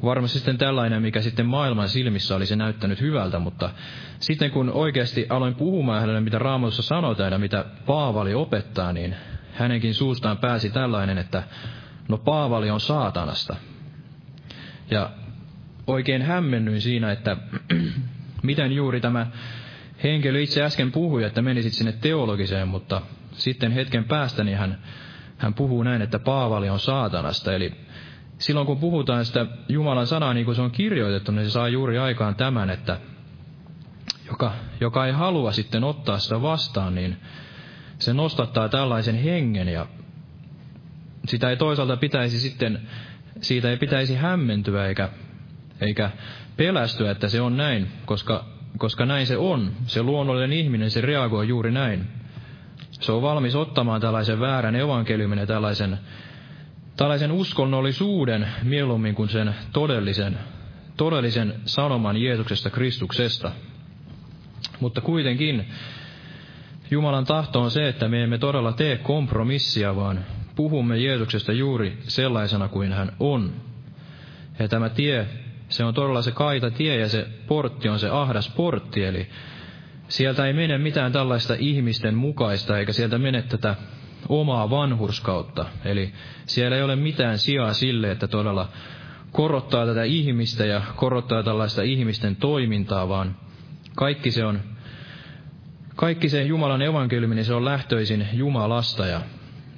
varmasti sitten tällainen, mikä sitten maailman silmissä olisi näyttänyt hyvältä, mutta sitten kun oikeasti aloin puhumaan hänelle, mitä Raamatussa sanotaan ja mitä Paavali opettaa, niin hänenkin suustaan pääsi tällainen, että no Paavali on saatanasta. Ja oikein hämmennyin siinä, että miten juuri tämä henkilö itse äsken puhui, että menisit sinne teologiseen, mutta sitten hetken päästä niin hän, hän puhuu näin, että Paavali on saatanasta. Eli silloin kun puhutaan sitä Jumalan sanaa niin kuin se on kirjoitettu, niin se saa juuri aikaan tämän, että joka, joka ei halua sitten ottaa sitä vastaan, niin se nostattaa tällaisen hengen ja sitä ei toisaalta pitäisi sitten, siitä ei pitäisi hämmentyä eikä, eikä pelästyä, että se on näin, koska, koska näin se on. Se luonnollinen ihminen, se reagoi juuri näin. Se on valmis ottamaan tällaisen väärän evankeliumin ja tällaisen, tällaisen uskonnollisuuden mieluummin kuin sen todellisen, todellisen sanoman Jeesuksesta Kristuksesta. Mutta kuitenkin Jumalan tahto on se, että me emme todella tee kompromissia, vaan puhumme Jeesuksesta juuri sellaisena kuin hän on. Ja tämä tie, se on todella se kaita tie ja se portti on se ahdas portti, eli, sieltä ei mene mitään tällaista ihmisten mukaista, eikä sieltä mene tätä omaa vanhurskautta. Eli siellä ei ole mitään sijaa sille, että todella korottaa tätä ihmistä ja korottaa tällaista ihmisten toimintaa, vaan kaikki se on, kaikki se Jumalan evankeliumi, niin se on lähtöisin Jumalasta ja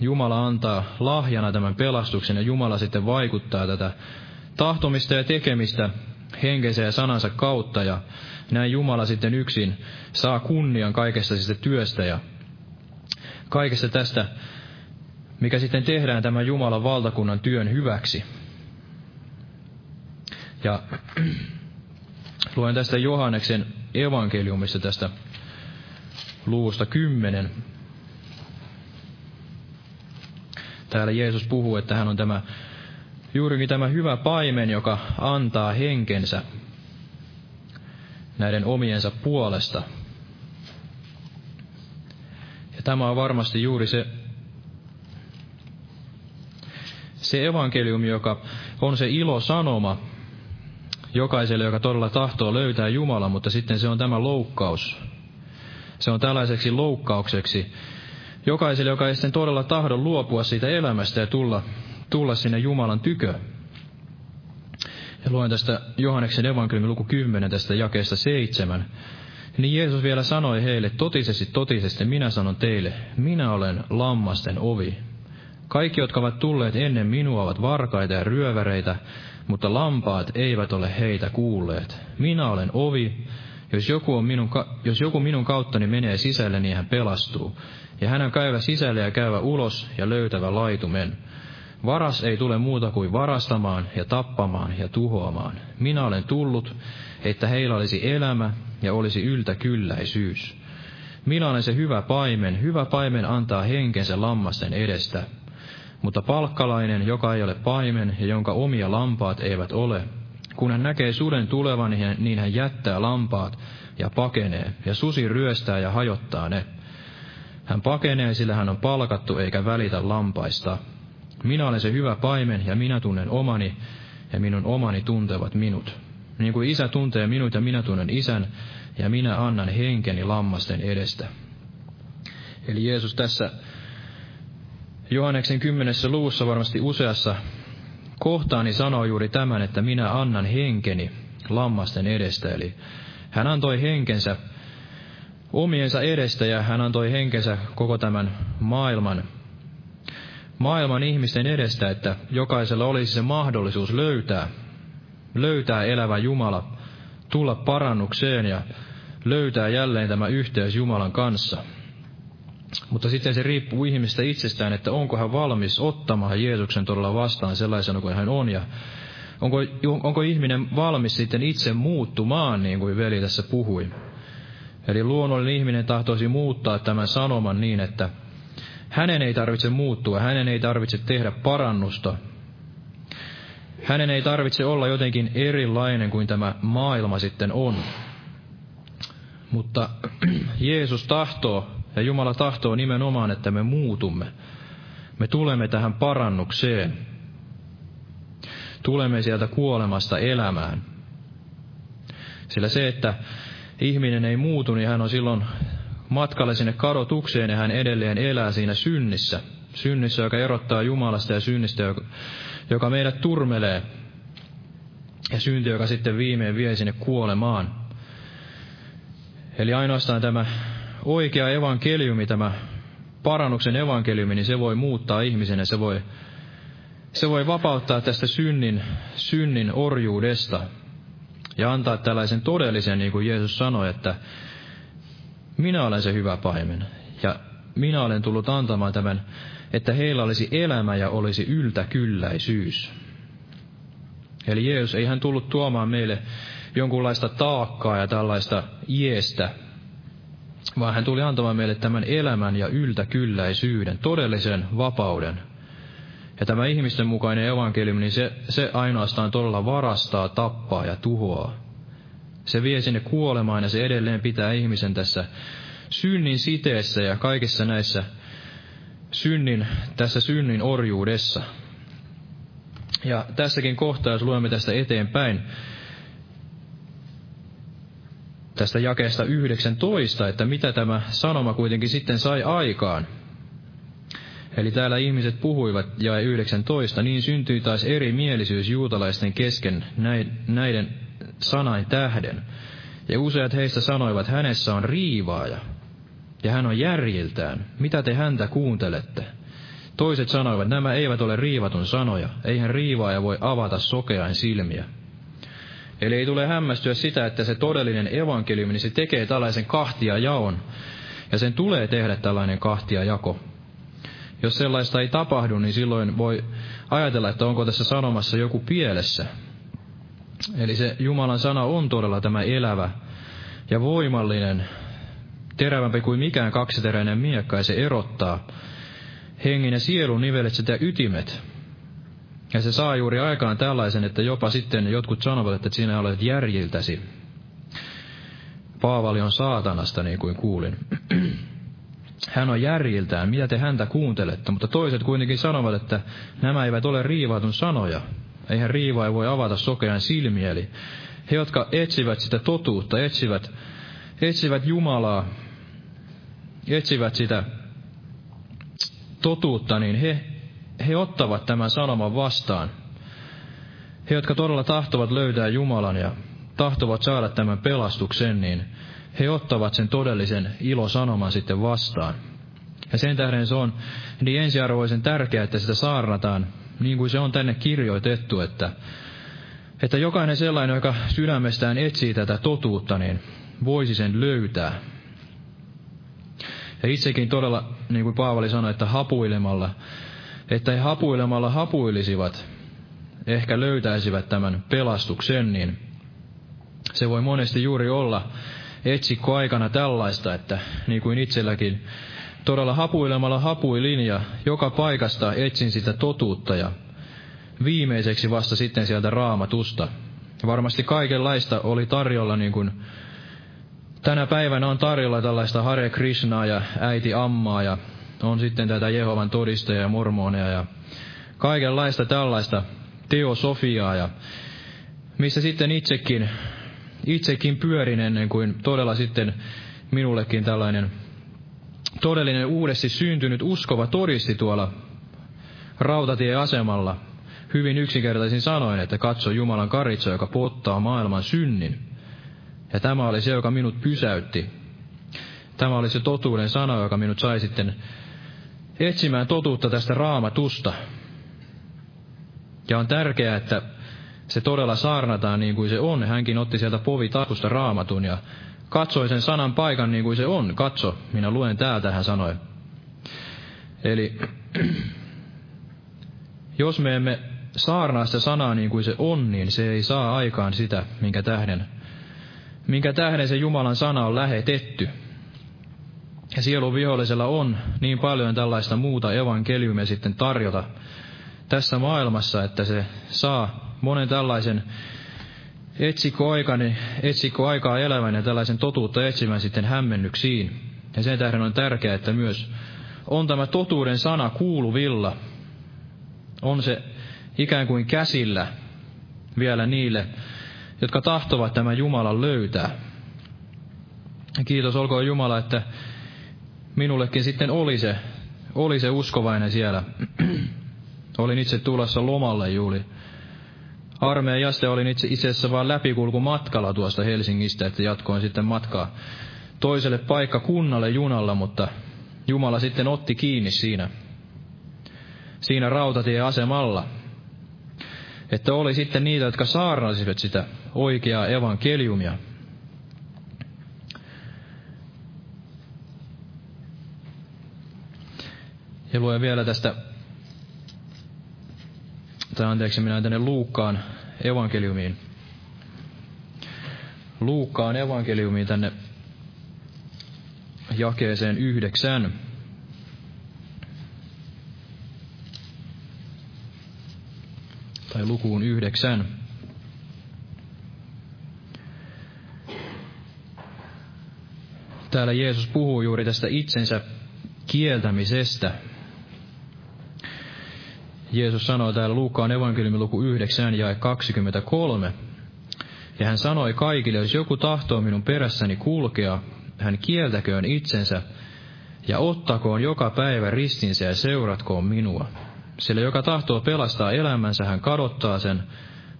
Jumala antaa lahjana tämän pelastuksen ja Jumala sitten vaikuttaa tätä tahtomista ja tekemistä henkensä ja sanansa kautta ja näin Jumala sitten yksin saa kunnian kaikesta sitä työstä ja kaikesta tästä, mikä sitten tehdään tämän Jumalan valtakunnan työn hyväksi. Ja *clears throat* luen tästä Johanneksen evankeliumista tästä luvusta kymmenen. Täällä Jeesus puhuu, että hän on tämä juurikin tämä hyvä paimen, joka antaa henkensä näiden omiensa puolesta. Ja tämä on varmasti juuri se, se evankeliumi, joka on se ilo sanoma jokaiselle, joka todella tahtoo löytää Jumala, mutta sitten se on tämä loukkaus. Se on tällaiseksi loukkaukseksi jokaiselle, joka ei sitten todella tahdo luopua siitä elämästä ja tulla, tulla sinne Jumalan tykö. Ja luen tästä Johanneksen evankeliumin luku 10 tästä jakeesta 7. Niin Jeesus vielä sanoi heille, totisesti, totisesti, minä sanon teille, minä olen lammasten ovi. Kaikki, jotka ovat tulleet ennen minua, ovat varkaita ja ryöväreitä, mutta lampaat eivät ole heitä kuulleet. Minä olen ovi, jos joku, on minun, jos joku minun kauttani menee sisälle, niin hän pelastuu. Ja hän on käyvä sisälle ja käyvä ulos ja löytävä laitumen. Varas ei tule muuta kuin varastamaan ja tappamaan ja tuhoamaan. Minä olen tullut, että heillä olisi elämä ja olisi yltäkylläisyys. Minä olen se hyvä paimen. Hyvä paimen antaa henkensä lammasten edestä. Mutta palkkalainen, joka ei ole paimen ja jonka omia lampaat eivät ole, kun hän näkee suden tulevan, niin hän jättää lampaat ja pakenee, ja susi ryöstää ja hajottaa ne. Hän pakenee, sillä hän on palkattu eikä välitä lampaista. Minä olen se hyvä paimen ja minä tunnen omani ja minun omani tuntevat minut. Niin kuin isä tuntee minut ja minä tunnen isän ja minä annan henkeni lammasten edestä. Eli Jeesus tässä Johanneksen kymmenessä luvussa varmasti useassa kohtaani sanoo juuri tämän, että minä annan henkeni lammasten edestä. Eli hän antoi henkensä omiensa edestä ja hän antoi henkensä koko tämän maailman, maailman ihmisten edestä, että jokaisella olisi se mahdollisuus löytää, löytää elävä Jumala, tulla parannukseen ja löytää jälleen tämä yhteys Jumalan kanssa. Mutta sitten se riippuu ihmistä itsestään, että onko hän valmis ottamaan Jeesuksen todella vastaan sellaisena kuin hän on ja onko, onko ihminen valmis sitten itse muuttumaan, niin kuin veli tässä puhui. Eli luonnollinen ihminen tahtoisi muuttaa tämän sanoman niin, että hänen ei tarvitse muuttua, hänen ei tarvitse tehdä parannusta. Hänen ei tarvitse olla jotenkin erilainen kuin tämä maailma sitten on. Mutta *clears throat* Jeesus tahtoo ja Jumala tahtoo nimenomaan, että me muutumme. Me tulemme tähän parannukseen. Tulemme sieltä kuolemasta elämään. Sillä se, että ihminen ei muutu, niin hän on silloin matkalle sinne kadotukseen ja hän edelleen elää siinä synnissä. Synnissä, joka erottaa Jumalasta ja synnistä, joka, meidät turmelee. Ja synti, joka sitten viimein vie sinne kuolemaan. Eli ainoastaan tämä oikea evankeliumi, tämä parannuksen evankeliumi, niin se voi muuttaa ihmisen ja se voi, se voi vapauttaa tästä synnin, synnin orjuudesta ja antaa tällaisen todellisen, niin kuin Jeesus sanoi, että minä olen se hyvä paimen ja minä olen tullut antamaan tämän, että heillä olisi elämä ja olisi yltäkylläisyys. Eli Jeesus ei hän tullut tuomaan meille jonkunlaista taakkaa ja tällaista iestä, vaan hän tuli antamaan meille tämän elämän ja yltäkylläisyyden, todellisen vapauden. Ja tämä ihmisten mukainen evankeliumi, niin se, se ainoastaan todella varastaa, tappaa ja tuhoaa. Se vie sinne kuolemaan ja se edelleen pitää ihmisen tässä synnin siteessä ja kaikissa näissä synnin, tässä synnin orjuudessa. Ja tässäkin kohtaa, jos luemme tästä eteenpäin, tästä jakeesta 19, että mitä tämä sanoma kuitenkin sitten sai aikaan. Eli täällä ihmiset puhuivat, ja 19, niin syntyi taas erimielisyys juutalaisten kesken näiden sanain tähden. Ja useat heistä sanoivat, hänessä on riivaaja, ja hän on järjiltään. Mitä te häntä kuuntelette? Toiset sanoivat, nämä eivät ole riivatun sanoja, eihän riivaaja voi avata sokeain silmiä. Eli ei tule hämmästyä sitä, että se todellinen evankeliumi, niin se tekee tällaisen kahtia jaon. Ja sen tulee tehdä tällainen kahtia jako. Jos sellaista ei tapahdu, niin silloin voi ajatella, että onko tässä sanomassa joku pielessä. Eli se Jumalan sana on todella tämä elävä ja voimallinen, terävämpi kuin mikään kaksiteräinen miekka, ja se erottaa hengen ja sielun nivelet sitä ytimet. Ja se saa juuri aikaan tällaisen, että jopa sitten jotkut sanovat, että sinä olet järjiltäsi. Paavali on saatanasta, niin kuin kuulin. *clears throat* Hän on järjiltään, mitä te häntä kuuntelette, mutta toiset kuitenkin sanovat, että nämä eivät ole riivaatun sanoja. Eihän riivaa ei voi avata sokean silmiä, eli he, jotka etsivät sitä totuutta, etsivät, etsivät Jumalaa, etsivät sitä totuutta, niin he, he ottavat tämän sanoman vastaan. He, jotka todella tahtovat löytää Jumalan ja tahtovat saada tämän pelastuksen, niin he ottavat sen todellisen ilosanoman sitten vastaan. Ja sen tähden se on niin ensiarvoisen tärkeää, että sitä saarnataan, niin kuin se on tänne kirjoitettu, että, että jokainen sellainen, joka sydämestään etsii tätä totuutta, niin voisi sen löytää. Ja itsekin todella, niin kuin Paavali sanoi, että hapuilemalla, että he hapuilemalla hapuilisivat, ehkä löytäisivät tämän pelastuksen, niin se voi monesti juuri olla etsikko aikana tällaista, että niin kuin itselläkin todella hapuilemalla hapuilin ja joka paikasta etsin sitä totuutta ja viimeiseksi vasta sitten sieltä raamatusta. Varmasti kaikenlaista oli tarjolla niin kuin tänä päivänä on tarjolla tällaista Hare Krishnaa ja äiti Ammaa ja on sitten tätä Jehovan todisteja ja mormoneja ja kaikenlaista tällaista teosofiaa ja missä sitten itsekin, itsekin pyörin ennen kuin todella sitten minullekin tällainen todellinen uudesti syntynyt uskova todisti tuolla rautatieasemalla hyvin yksinkertaisin sanoin, että katso Jumalan karitso, joka pottaa maailman synnin. Ja tämä oli se, joka minut pysäytti. Tämä oli se totuuden sana, joka minut sai sitten etsimään totuutta tästä raamatusta. Ja on tärkeää, että se todella saarnataan niin kuin se on. Hänkin otti sieltä povi taskusta raamatun ja katsoi sen sanan paikan niin kuin se on. Katso, minä luen täältä, hän sanoi. Eli *clears throat* jos me emme saarnaa sitä sanaa niin kuin se on, niin se ei saa aikaan sitä, minkä tähden, minkä tähden se Jumalan sana on lähetetty. Ja sielun vihollisella on niin paljon tällaista muuta evankeliumia sitten tarjota tässä maailmassa, että se saa monen tällaisen etsikko, aikani, etsikko aikaa elävän ja tällaisen totuutta etsimään sitten hämmennyksiin. Ja sen tähden on tärkeää, että myös on tämä totuuden sana kuuluvilla. On se ikään kuin käsillä vielä niille, jotka tahtovat tämän Jumalan löytää. Kiitos olkoon Jumala, että minullekin sitten oli se, oli se uskovainen siellä. *clears throat* Olin itse tulossa lomalle juuri. Armeijasta olin itse, itse asiassa vain läpikulku matkalla tuosta Helsingistä, että jatkoin sitten matkaa toiselle paikkakunnalle junalla, mutta Jumala sitten otti kiinni siinä, siinä rautatieasemalla. Että oli sitten niitä, jotka saarnasivat sitä oikeaa evankeliumia. Ja luen vielä tästä, tai anteeksi, minä tänne Luukkaan evankeliumiin. Luukkaan evankeliumiin tänne jakeeseen yhdeksän. Tai lukuun yhdeksän. Täällä Jeesus puhuu juuri tästä itsensä kieltämisestä, Jeesus sanoo täällä Luukkaan evankeliumin luku 9 ja 23. Ja hän sanoi kaikille, jos joku tahtoo minun perässäni kulkea, hän kieltäköön itsensä ja ottakoon joka päivä ristinsä ja seuratkoon minua. Sillä joka tahtoo pelastaa elämänsä, hän kadottaa sen,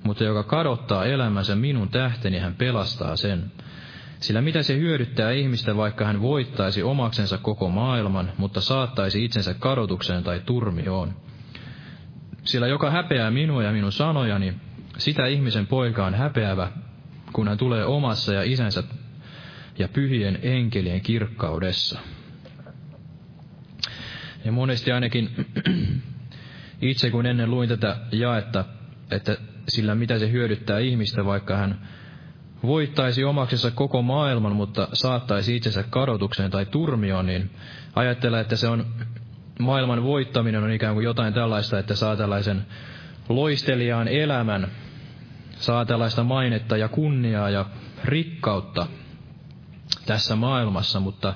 mutta joka kadottaa elämänsä minun tähteni, hän pelastaa sen. Sillä mitä se hyödyttää ihmistä, vaikka hän voittaisi omaksensa koko maailman, mutta saattaisi itsensä kadotukseen tai turmioon? Sillä joka häpeää minua ja minun sanojani, sitä ihmisen poika on häpeävä, kun hän tulee omassa ja isänsä ja pyhien enkelien kirkkaudessa. Ja monesti ainakin *clears throat* itse kun ennen luin tätä jaetta, että sillä mitä se hyödyttää ihmistä, vaikka hän voittaisi omaksessa koko maailman, mutta saattaisi itsensä kadotukseen tai turmioon, niin ajattelen, että se on maailman voittaminen on ikään kuin jotain tällaista, että saa tällaisen loistelijaan elämän, saa tällaista mainetta ja kunniaa ja rikkautta tässä maailmassa, mutta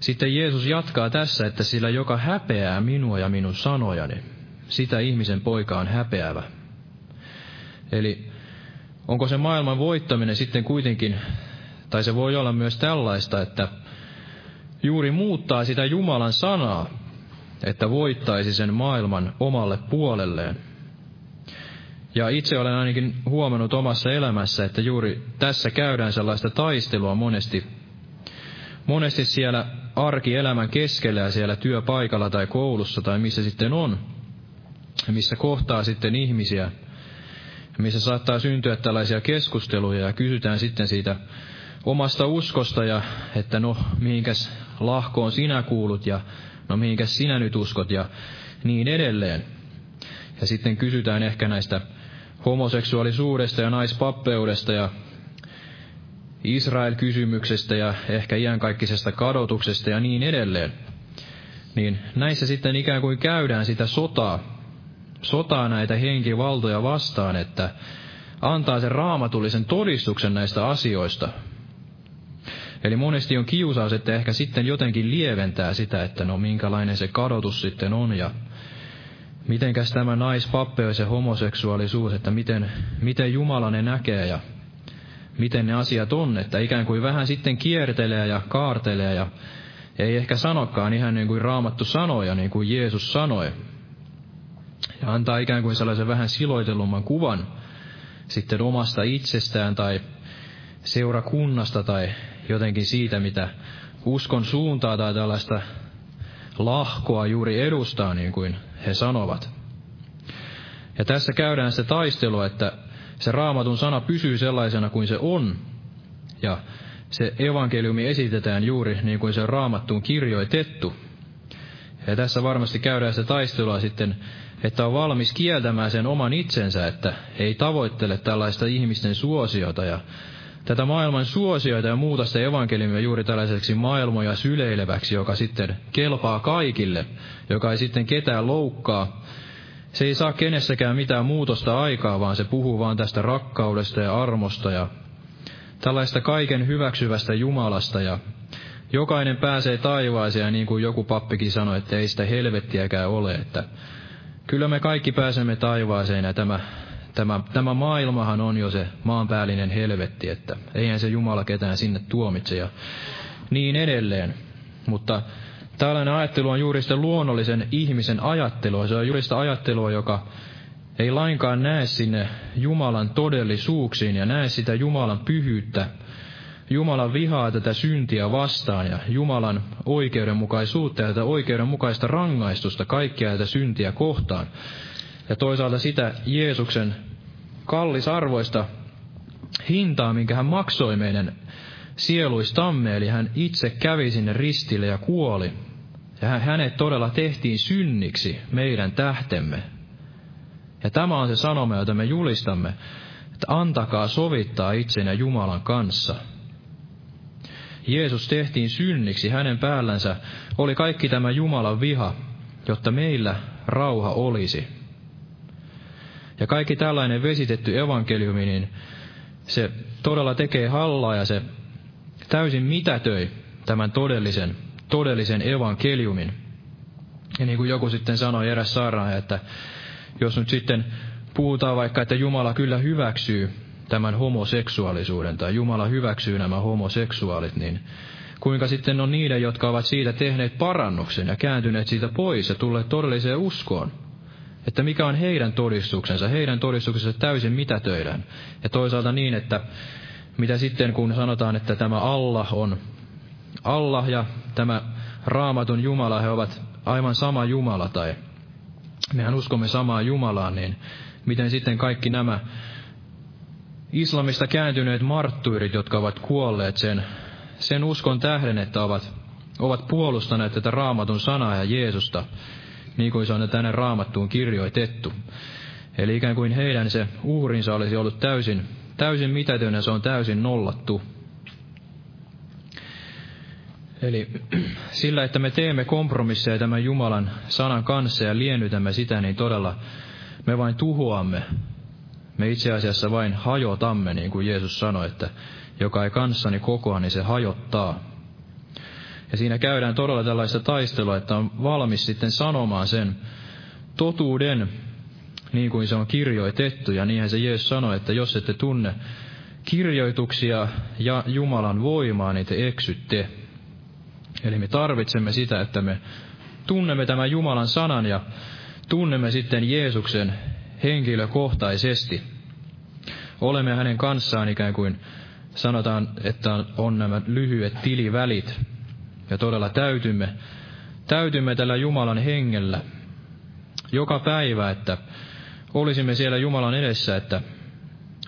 sitten Jeesus jatkaa tässä, että sillä joka häpeää minua ja minun sanojani, sitä ihmisen poika on häpeävä. Eli onko se maailman voittaminen sitten kuitenkin, tai se voi olla myös tällaista, että juuri muuttaa sitä Jumalan sanaa, että voittaisi sen maailman omalle puolelleen. Ja itse olen ainakin huomannut omassa elämässä, että juuri tässä käydään sellaista taistelua monesti, monesti siellä arkielämän keskellä ja siellä työpaikalla tai koulussa tai missä sitten on, missä kohtaa sitten ihmisiä, missä saattaa syntyä tällaisia keskusteluja ja kysytään sitten siitä omasta uskosta ja että no mihinkäs lahkoon sinä kuulut ja no mihinkäs sinä nyt uskot ja niin edelleen. Ja sitten kysytään ehkä näistä homoseksuaalisuudesta ja naispappeudesta ja Israel-kysymyksestä ja ehkä iankaikkisesta kadotuksesta ja niin edelleen. Niin näissä sitten ikään kuin käydään sitä sotaa, sotaa näitä henkivaltoja vastaan, että antaa sen raamatullisen todistuksen näistä asioista. Eli monesti on kiusaus, että ehkä sitten jotenkin lieventää sitä, että no minkälainen se kadotus sitten on ja mitenkäs tämä naispappeus ja homoseksuaalisuus, että miten, miten Jumala ne näkee ja miten ne asiat on, että ikään kuin vähän sitten kiertelee ja kaartelee ja ei ehkä sanokaan ihan niin kuin raamattu sanoja, niin kuin Jeesus sanoi. Ja antaa ikään kuin sellaisen vähän siloitellumman kuvan sitten omasta itsestään tai seurakunnasta tai jotenkin siitä, mitä uskon suuntaa tai tällaista lahkoa juuri edustaa, niin kuin he sanovat. Ja tässä käydään se taistelu, että se raamatun sana pysyy sellaisena kuin se on, ja se evankeliumi esitetään juuri niin kuin se on raamattuun kirjoitettu. Ja tässä varmasti käydään se taistelua sitten, että on valmis kieltämään sen oman itsensä, että ei tavoittele tällaista ihmisten suosiota ja tätä maailman suosioita ja muuta sitä evankeliumia juuri tällaiseksi maailmoja syleileväksi, joka sitten kelpaa kaikille, joka ei sitten ketään loukkaa. Se ei saa kenessäkään mitään muutosta aikaa, vaan se puhuu vaan tästä rakkaudesta ja armosta ja tällaista kaiken hyväksyvästä Jumalasta ja jokainen pääsee taivaaseen ja niin kuin joku pappikin sanoi, että ei sitä helvettiäkään ole, että kyllä me kaikki pääsemme taivaaseen ja tämä tämä, tämä maailmahan on jo se maanpäällinen helvetti, että eihän se Jumala ketään sinne tuomitse ja niin edelleen. Mutta tällainen ajattelu on juuri sitä luonnollisen ihmisen ajattelua. Se on juuri sitä ajattelua, joka ei lainkaan näe sinne Jumalan todellisuuksiin ja näe sitä Jumalan pyhyyttä, Jumalan vihaa tätä syntiä vastaan ja Jumalan oikeudenmukaisuutta ja tätä oikeudenmukaista rangaistusta kaikkia tätä syntiä kohtaan ja toisaalta sitä Jeesuksen kallisarvoista hintaa, minkä hän maksoi meidän sieluistamme, eli hän itse kävi sinne ristille ja kuoli. Ja hänet todella tehtiin synniksi meidän tähtemme. Ja tämä on se sanoma, jota me julistamme, että antakaa sovittaa itsenä Jumalan kanssa. Jeesus tehtiin synniksi, hänen päällänsä oli kaikki tämä Jumalan viha, jotta meillä rauha olisi. Ja kaikki tällainen vesitetty evankeliumi, niin se todella tekee hallaa ja se täysin mitätöi tämän todellisen, todellisen evankeliumin. Ja niin kuin joku sitten sanoi eräs saarnaaja, että jos nyt sitten puhutaan vaikka, että Jumala kyllä hyväksyy tämän homoseksuaalisuuden, tai Jumala hyväksyy nämä homoseksuaalit, niin kuinka sitten on niiden, jotka ovat siitä tehneet parannuksen ja kääntyneet siitä pois ja tulleet todelliseen uskoon. Että mikä on heidän todistuksensa, heidän todistuksensa täysin mitätöidään. Ja toisaalta niin, että mitä sitten kun sanotaan, että tämä Allah on Allah ja tämä raamatun Jumala, he ovat aivan sama Jumala tai mehän uskomme samaa Jumalaa, niin miten sitten kaikki nämä islamista kääntyneet marttyyrit, jotka ovat kuolleet sen, sen uskon tähden, että ovat, ovat puolustaneet tätä raamatun sanaa ja Jeesusta, niin kuin se on tänne raamattuun kirjoitettu. Eli ikään kuin heidän se uhrinsa olisi ollut täysin, täysin mitätön ja se on täysin nollattu. Eli *clears throat* sillä, että me teemme kompromisseja tämän Jumalan sanan kanssa ja liennytämme sitä, niin todella me vain tuhoamme. Me itse asiassa vain hajotamme, niin kuin Jeesus sanoi, että joka ei kanssani kokoa, niin se hajottaa. Ja siinä käydään todella tällaista taistelua, että on valmis sitten sanomaan sen totuuden, niin kuin se on kirjoitettu. Ja niinhän se Jeesus sanoi, että jos ette tunne kirjoituksia ja Jumalan voimaa, niin te eksytte. Eli me tarvitsemme sitä, että me tunnemme tämän Jumalan sanan ja tunnemme sitten Jeesuksen henkilökohtaisesti. Olemme hänen kanssaan ikään kuin sanotaan, että on nämä lyhyet tilivälit. Ja todella täytymme, täytymme tällä Jumalan hengellä joka päivä, että olisimme siellä Jumalan edessä, että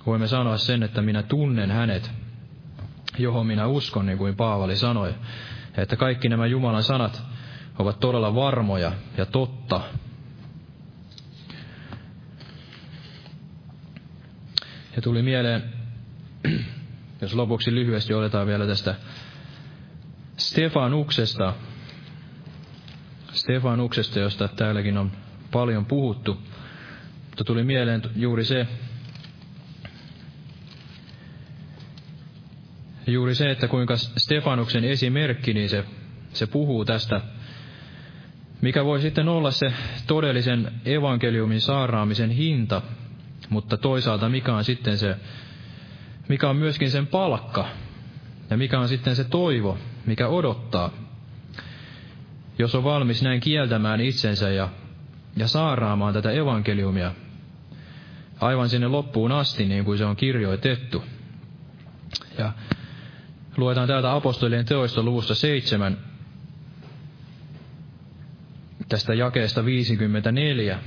voimme sanoa sen, että minä tunnen hänet, johon minä uskon, niin kuin Paavali sanoi. Että kaikki nämä Jumalan sanat ovat todella varmoja ja totta. Ja tuli mieleen, *clears throat* jos lopuksi lyhyesti otetaan vielä tästä Stefanuksesta, Stefanuksesta, josta täälläkin on paljon puhuttu. Mutta tuli mieleen juuri se, juuri se, että kuinka Stefanuksen esimerkki, niin se, se puhuu tästä, mikä voi sitten olla se todellisen evankeliumin saaraamisen hinta, mutta toisaalta mikä on sitten se, mikä on myöskin sen palkka, ja mikä on sitten se toivo, mikä odottaa, jos on valmis näin kieltämään itsensä ja, ja saaraamaan tätä evankeliumia aivan sinne loppuun asti, niin kuin se on kirjoitettu. Ja Luetaan täältä apostolien teoista luvusta 7, tästä jakeesta 54,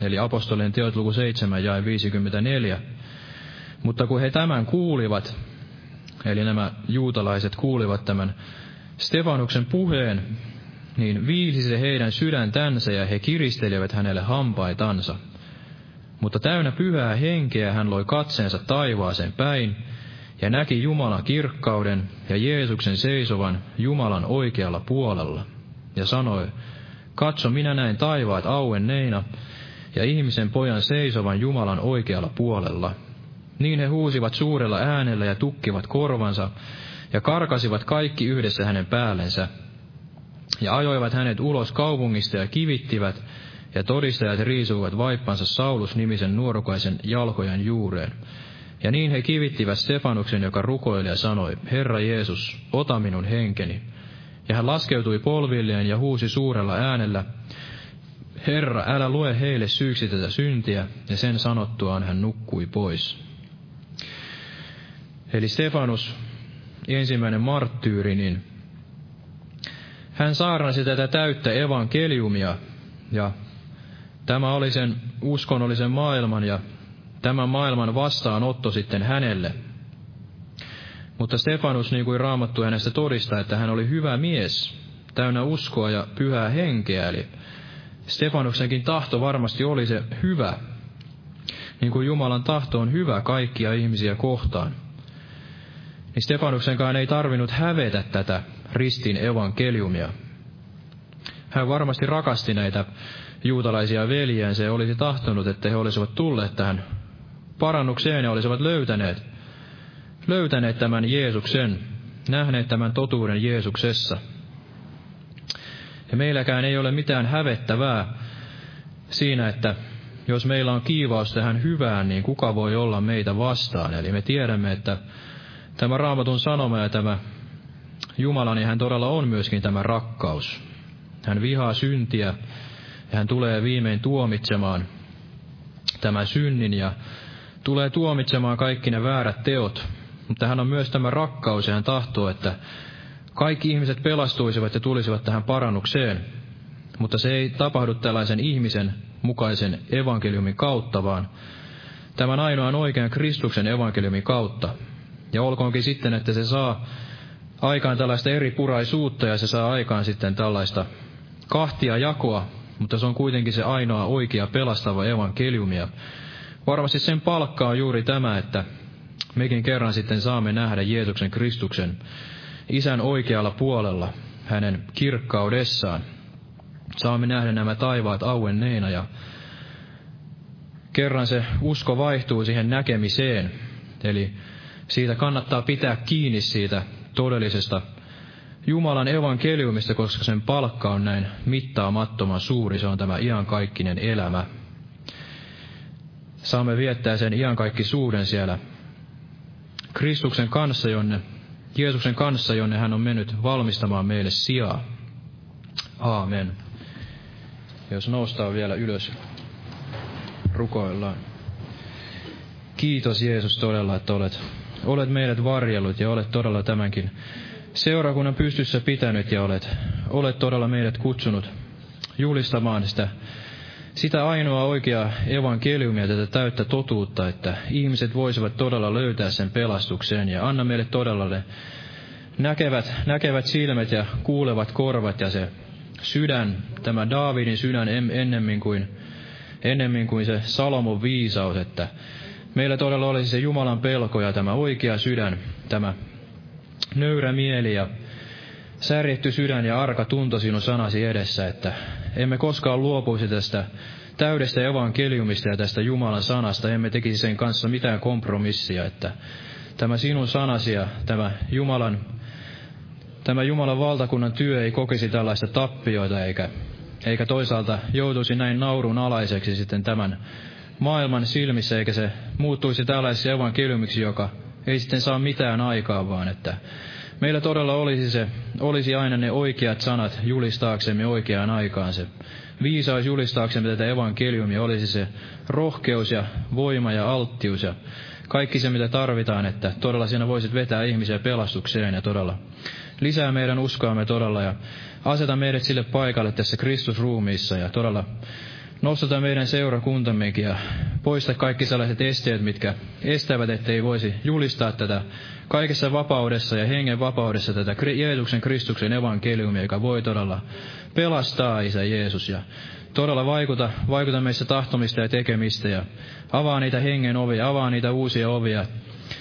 eli apostolien teot luku 7 ja 54. Mutta kun he tämän kuulivat, eli nämä juutalaiset kuulivat tämän Stefanuksen puheen, niin viisi se heidän sydäntänsä ja he kiristelivät hänelle hampaitansa. Mutta täynnä pyhää henkeä hän loi katseensa taivaaseen päin, ja näki Jumalan kirkkauden ja Jeesuksen seisovan Jumalan oikealla puolella, ja sanoi, katso minä näin taivaat auenneina, ja ihmisen pojan seisovan Jumalan oikealla puolella. Niin he huusivat suurella äänellä ja tukkivat korvansa, ja karkasivat kaikki yhdessä hänen päällensä, ja ajoivat hänet ulos kaupungista ja kivittivät, ja todistajat riisuivat vaippansa Saulus-nimisen nuorukaisen jalkojen juureen. Ja niin he kivittivät Stefanuksen, joka rukoili ja sanoi, Herra Jeesus, ota minun henkeni. Ja hän laskeutui polvilleen ja huusi suurella äänellä, Herra, älä lue heille syyksi tätä syntiä, ja sen sanottuaan hän nukkui pois. Eli Stefanus, ensimmäinen marttyyri, niin hän saarnasi tätä täyttä evankeliumia, ja tämä oli sen uskonnollisen maailman ja tämän maailman vastaanotto sitten hänelle. Mutta Stefanus, niin kuin raamattu hänestä todistaa, että hän oli hyvä mies, täynnä uskoa ja pyhää henkeä, eli Stefanuksenkin tahto varmasti oli se hyvä, niin kuin Jumalan tahto on hyvä kaikkia ihmisiä kohtaan. Niin Stefanuksenkaan ei tarvinnut hävetä tätä ristin evankeliumia. Hän varmasti rakasti näitä juutalaisia veljensä ja olisi tahtonut, että he olisivat tulleet tähän parannukseen ja olisivat löytäneet, löytäneet tämän Jeesuksen, nähneet tämän totuuden Jeesuksessa. Ja meilläkään ei ole mitään hävettävää siinä, että jos meillä on kiivaus tähän hyvään, niin kuka voi olla meitä vastaan? Eli me tiedämme, että tämä raamatun sanoma ja tämä Jumala, niin hän todella on myöskin tämä rakkaus. Hän vihaa syntiä ja hän tulee viimein tuomitsemaan tämän synnin ja tulee tuomitsemaan kaikki ne väärät teot. Mutta hän on myös tämä rakkaus ja hän tahtoo, että kaikki ihmiset pelastuisivat ja tulisivat tähän parannukseen. Mutta se ei tapahdu tällaisen ihmisen mukaisen evankeliumin kautta, vaan tämän ainoan oikean Kristuksen evankeliumin kautta. Ja olkoonkin sitten, että se saa aikaan tällaista eri puraisuutta ja se saa aikaan sitten tällaista kahtia jakoa, mutta se on kuitenkin se ainoa oikea pelastava evankeliumi. Ja varmasti sen palkka on juuri tämä, että mekin kerran sitten saamme nähdä Jeesuksen Kristuksen isän oikealla puolella, hänen kirkkaudessaan. Saamme nähdä nämä taivaat auenneena ja kerran se usko vaihtuu siihen näkemiseen. Eli siitä kannattaa pitää kiinni siitä todellisesta Jumalan evankeliumista, koska sen palkka on näin mittaamattoman suuri. Se on tämä iankaikkinen elämä. Saamme viettää sen iankaikkisuuden siellä Kristuksen kanssa, jonne, Jeesuksen kanssa, jonne hän on mennyt valmistamaan meille sijaa. Aamen. Jos noustaan vielä ylös, rukoillaan. Kiitos Jeesus todella, että olet, olet meidät varjellut ja olet todella tämänkin seurakunnan pystyssä pitänyt ja olet, olet todella meidät kutsunut julistamaan sitä, sitä ainoa oikeaa evankeliumia, tätä täyttä totuutta, että ihmiset voisivat todella löytää sen pelastuksen ja anna meille todella ne näkevät, näkevät silmät ja kuulevat korvat ja se sydän, tämä Daavidin sydän ennemmin kuin, ennemmin kuin se Salomon viisaus, että meillä todella olisi se Jumalan pelko ja tämä oikea sydän, tämä nöyrä mieli ja särjetty sydän ja arka tunto sinun sanasi edessä, että emme koskaan luopuisi tästä täydestä evankeliumista ja tästä Jumalan sanasta, emme tekisi sen kanssa mitään kompromissia, että tämä sinun sanasi ja tämä Jumalan, tämä Jumalan valtakunnan työ ei kokisi tällaista tappioita eikä, eikä toisaalta joutuisi näin naurun alaiseksi sitten tämän maailman silmissä, eikä se muuttuisi tällaiseksi evankeliumiksi, joka ei sitten saa mitään aikaa, vaan että meillä todella olisi, se, olisi aina ne oikeat sanat julistaaksemme oikeaan aikaan. Se viisaus julistaaksemme tätä evankeliumia olisi se rohkeus ja voima ja alttius ja kaikki se, mitä tarvitaan, että todella siinä voisit vetää ihmisiä pelastukseen ja todella lisää meidän uskoamme todella ja aseta meidät sille paikalle tässä Kristusruumiissa ja todella nostata meidän seurakuntammekin ja poista kaikki sellaiset esteet, mitkä estävät, ettei voisi julistaa tätä kaikessa vapaudessa ja hengen vapaudessa tätä Jeesuksen Kristuksen evankeliumia, joka voi todella pelastaa Isä Jeesus ja todella vaikuta, vaikuta meissä tahtomista ja tekemistä ja avaa niitä hengen ovia, avaa niitä uusia ovia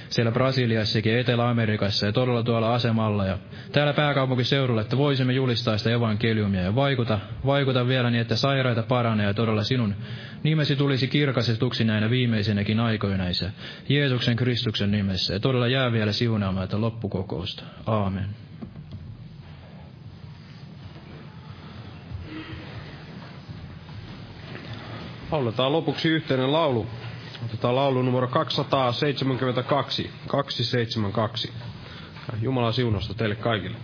siellä Brasiliassakin, Etelä-Amerikassa ja todella tuolla asemalla ja täällä pääkaupunkiseudulla, että voisimme julistaa sitä evankeliumia ja vaikuta, vaikuta vielä niin, että sairaita paranee ja todella sinun nimesi tulisi kirkastetuksi näinä viimeisinäkin aikoina näissä Jeesuksen Kristuksen nimessä ja todella jää vielä siunaamaan tätä loppukokousta. Aamen. Lauletaan lopuksi yhteinen laulu. Otetaan laulu numero 272, 272. Jumalan siunosta teille kaikille.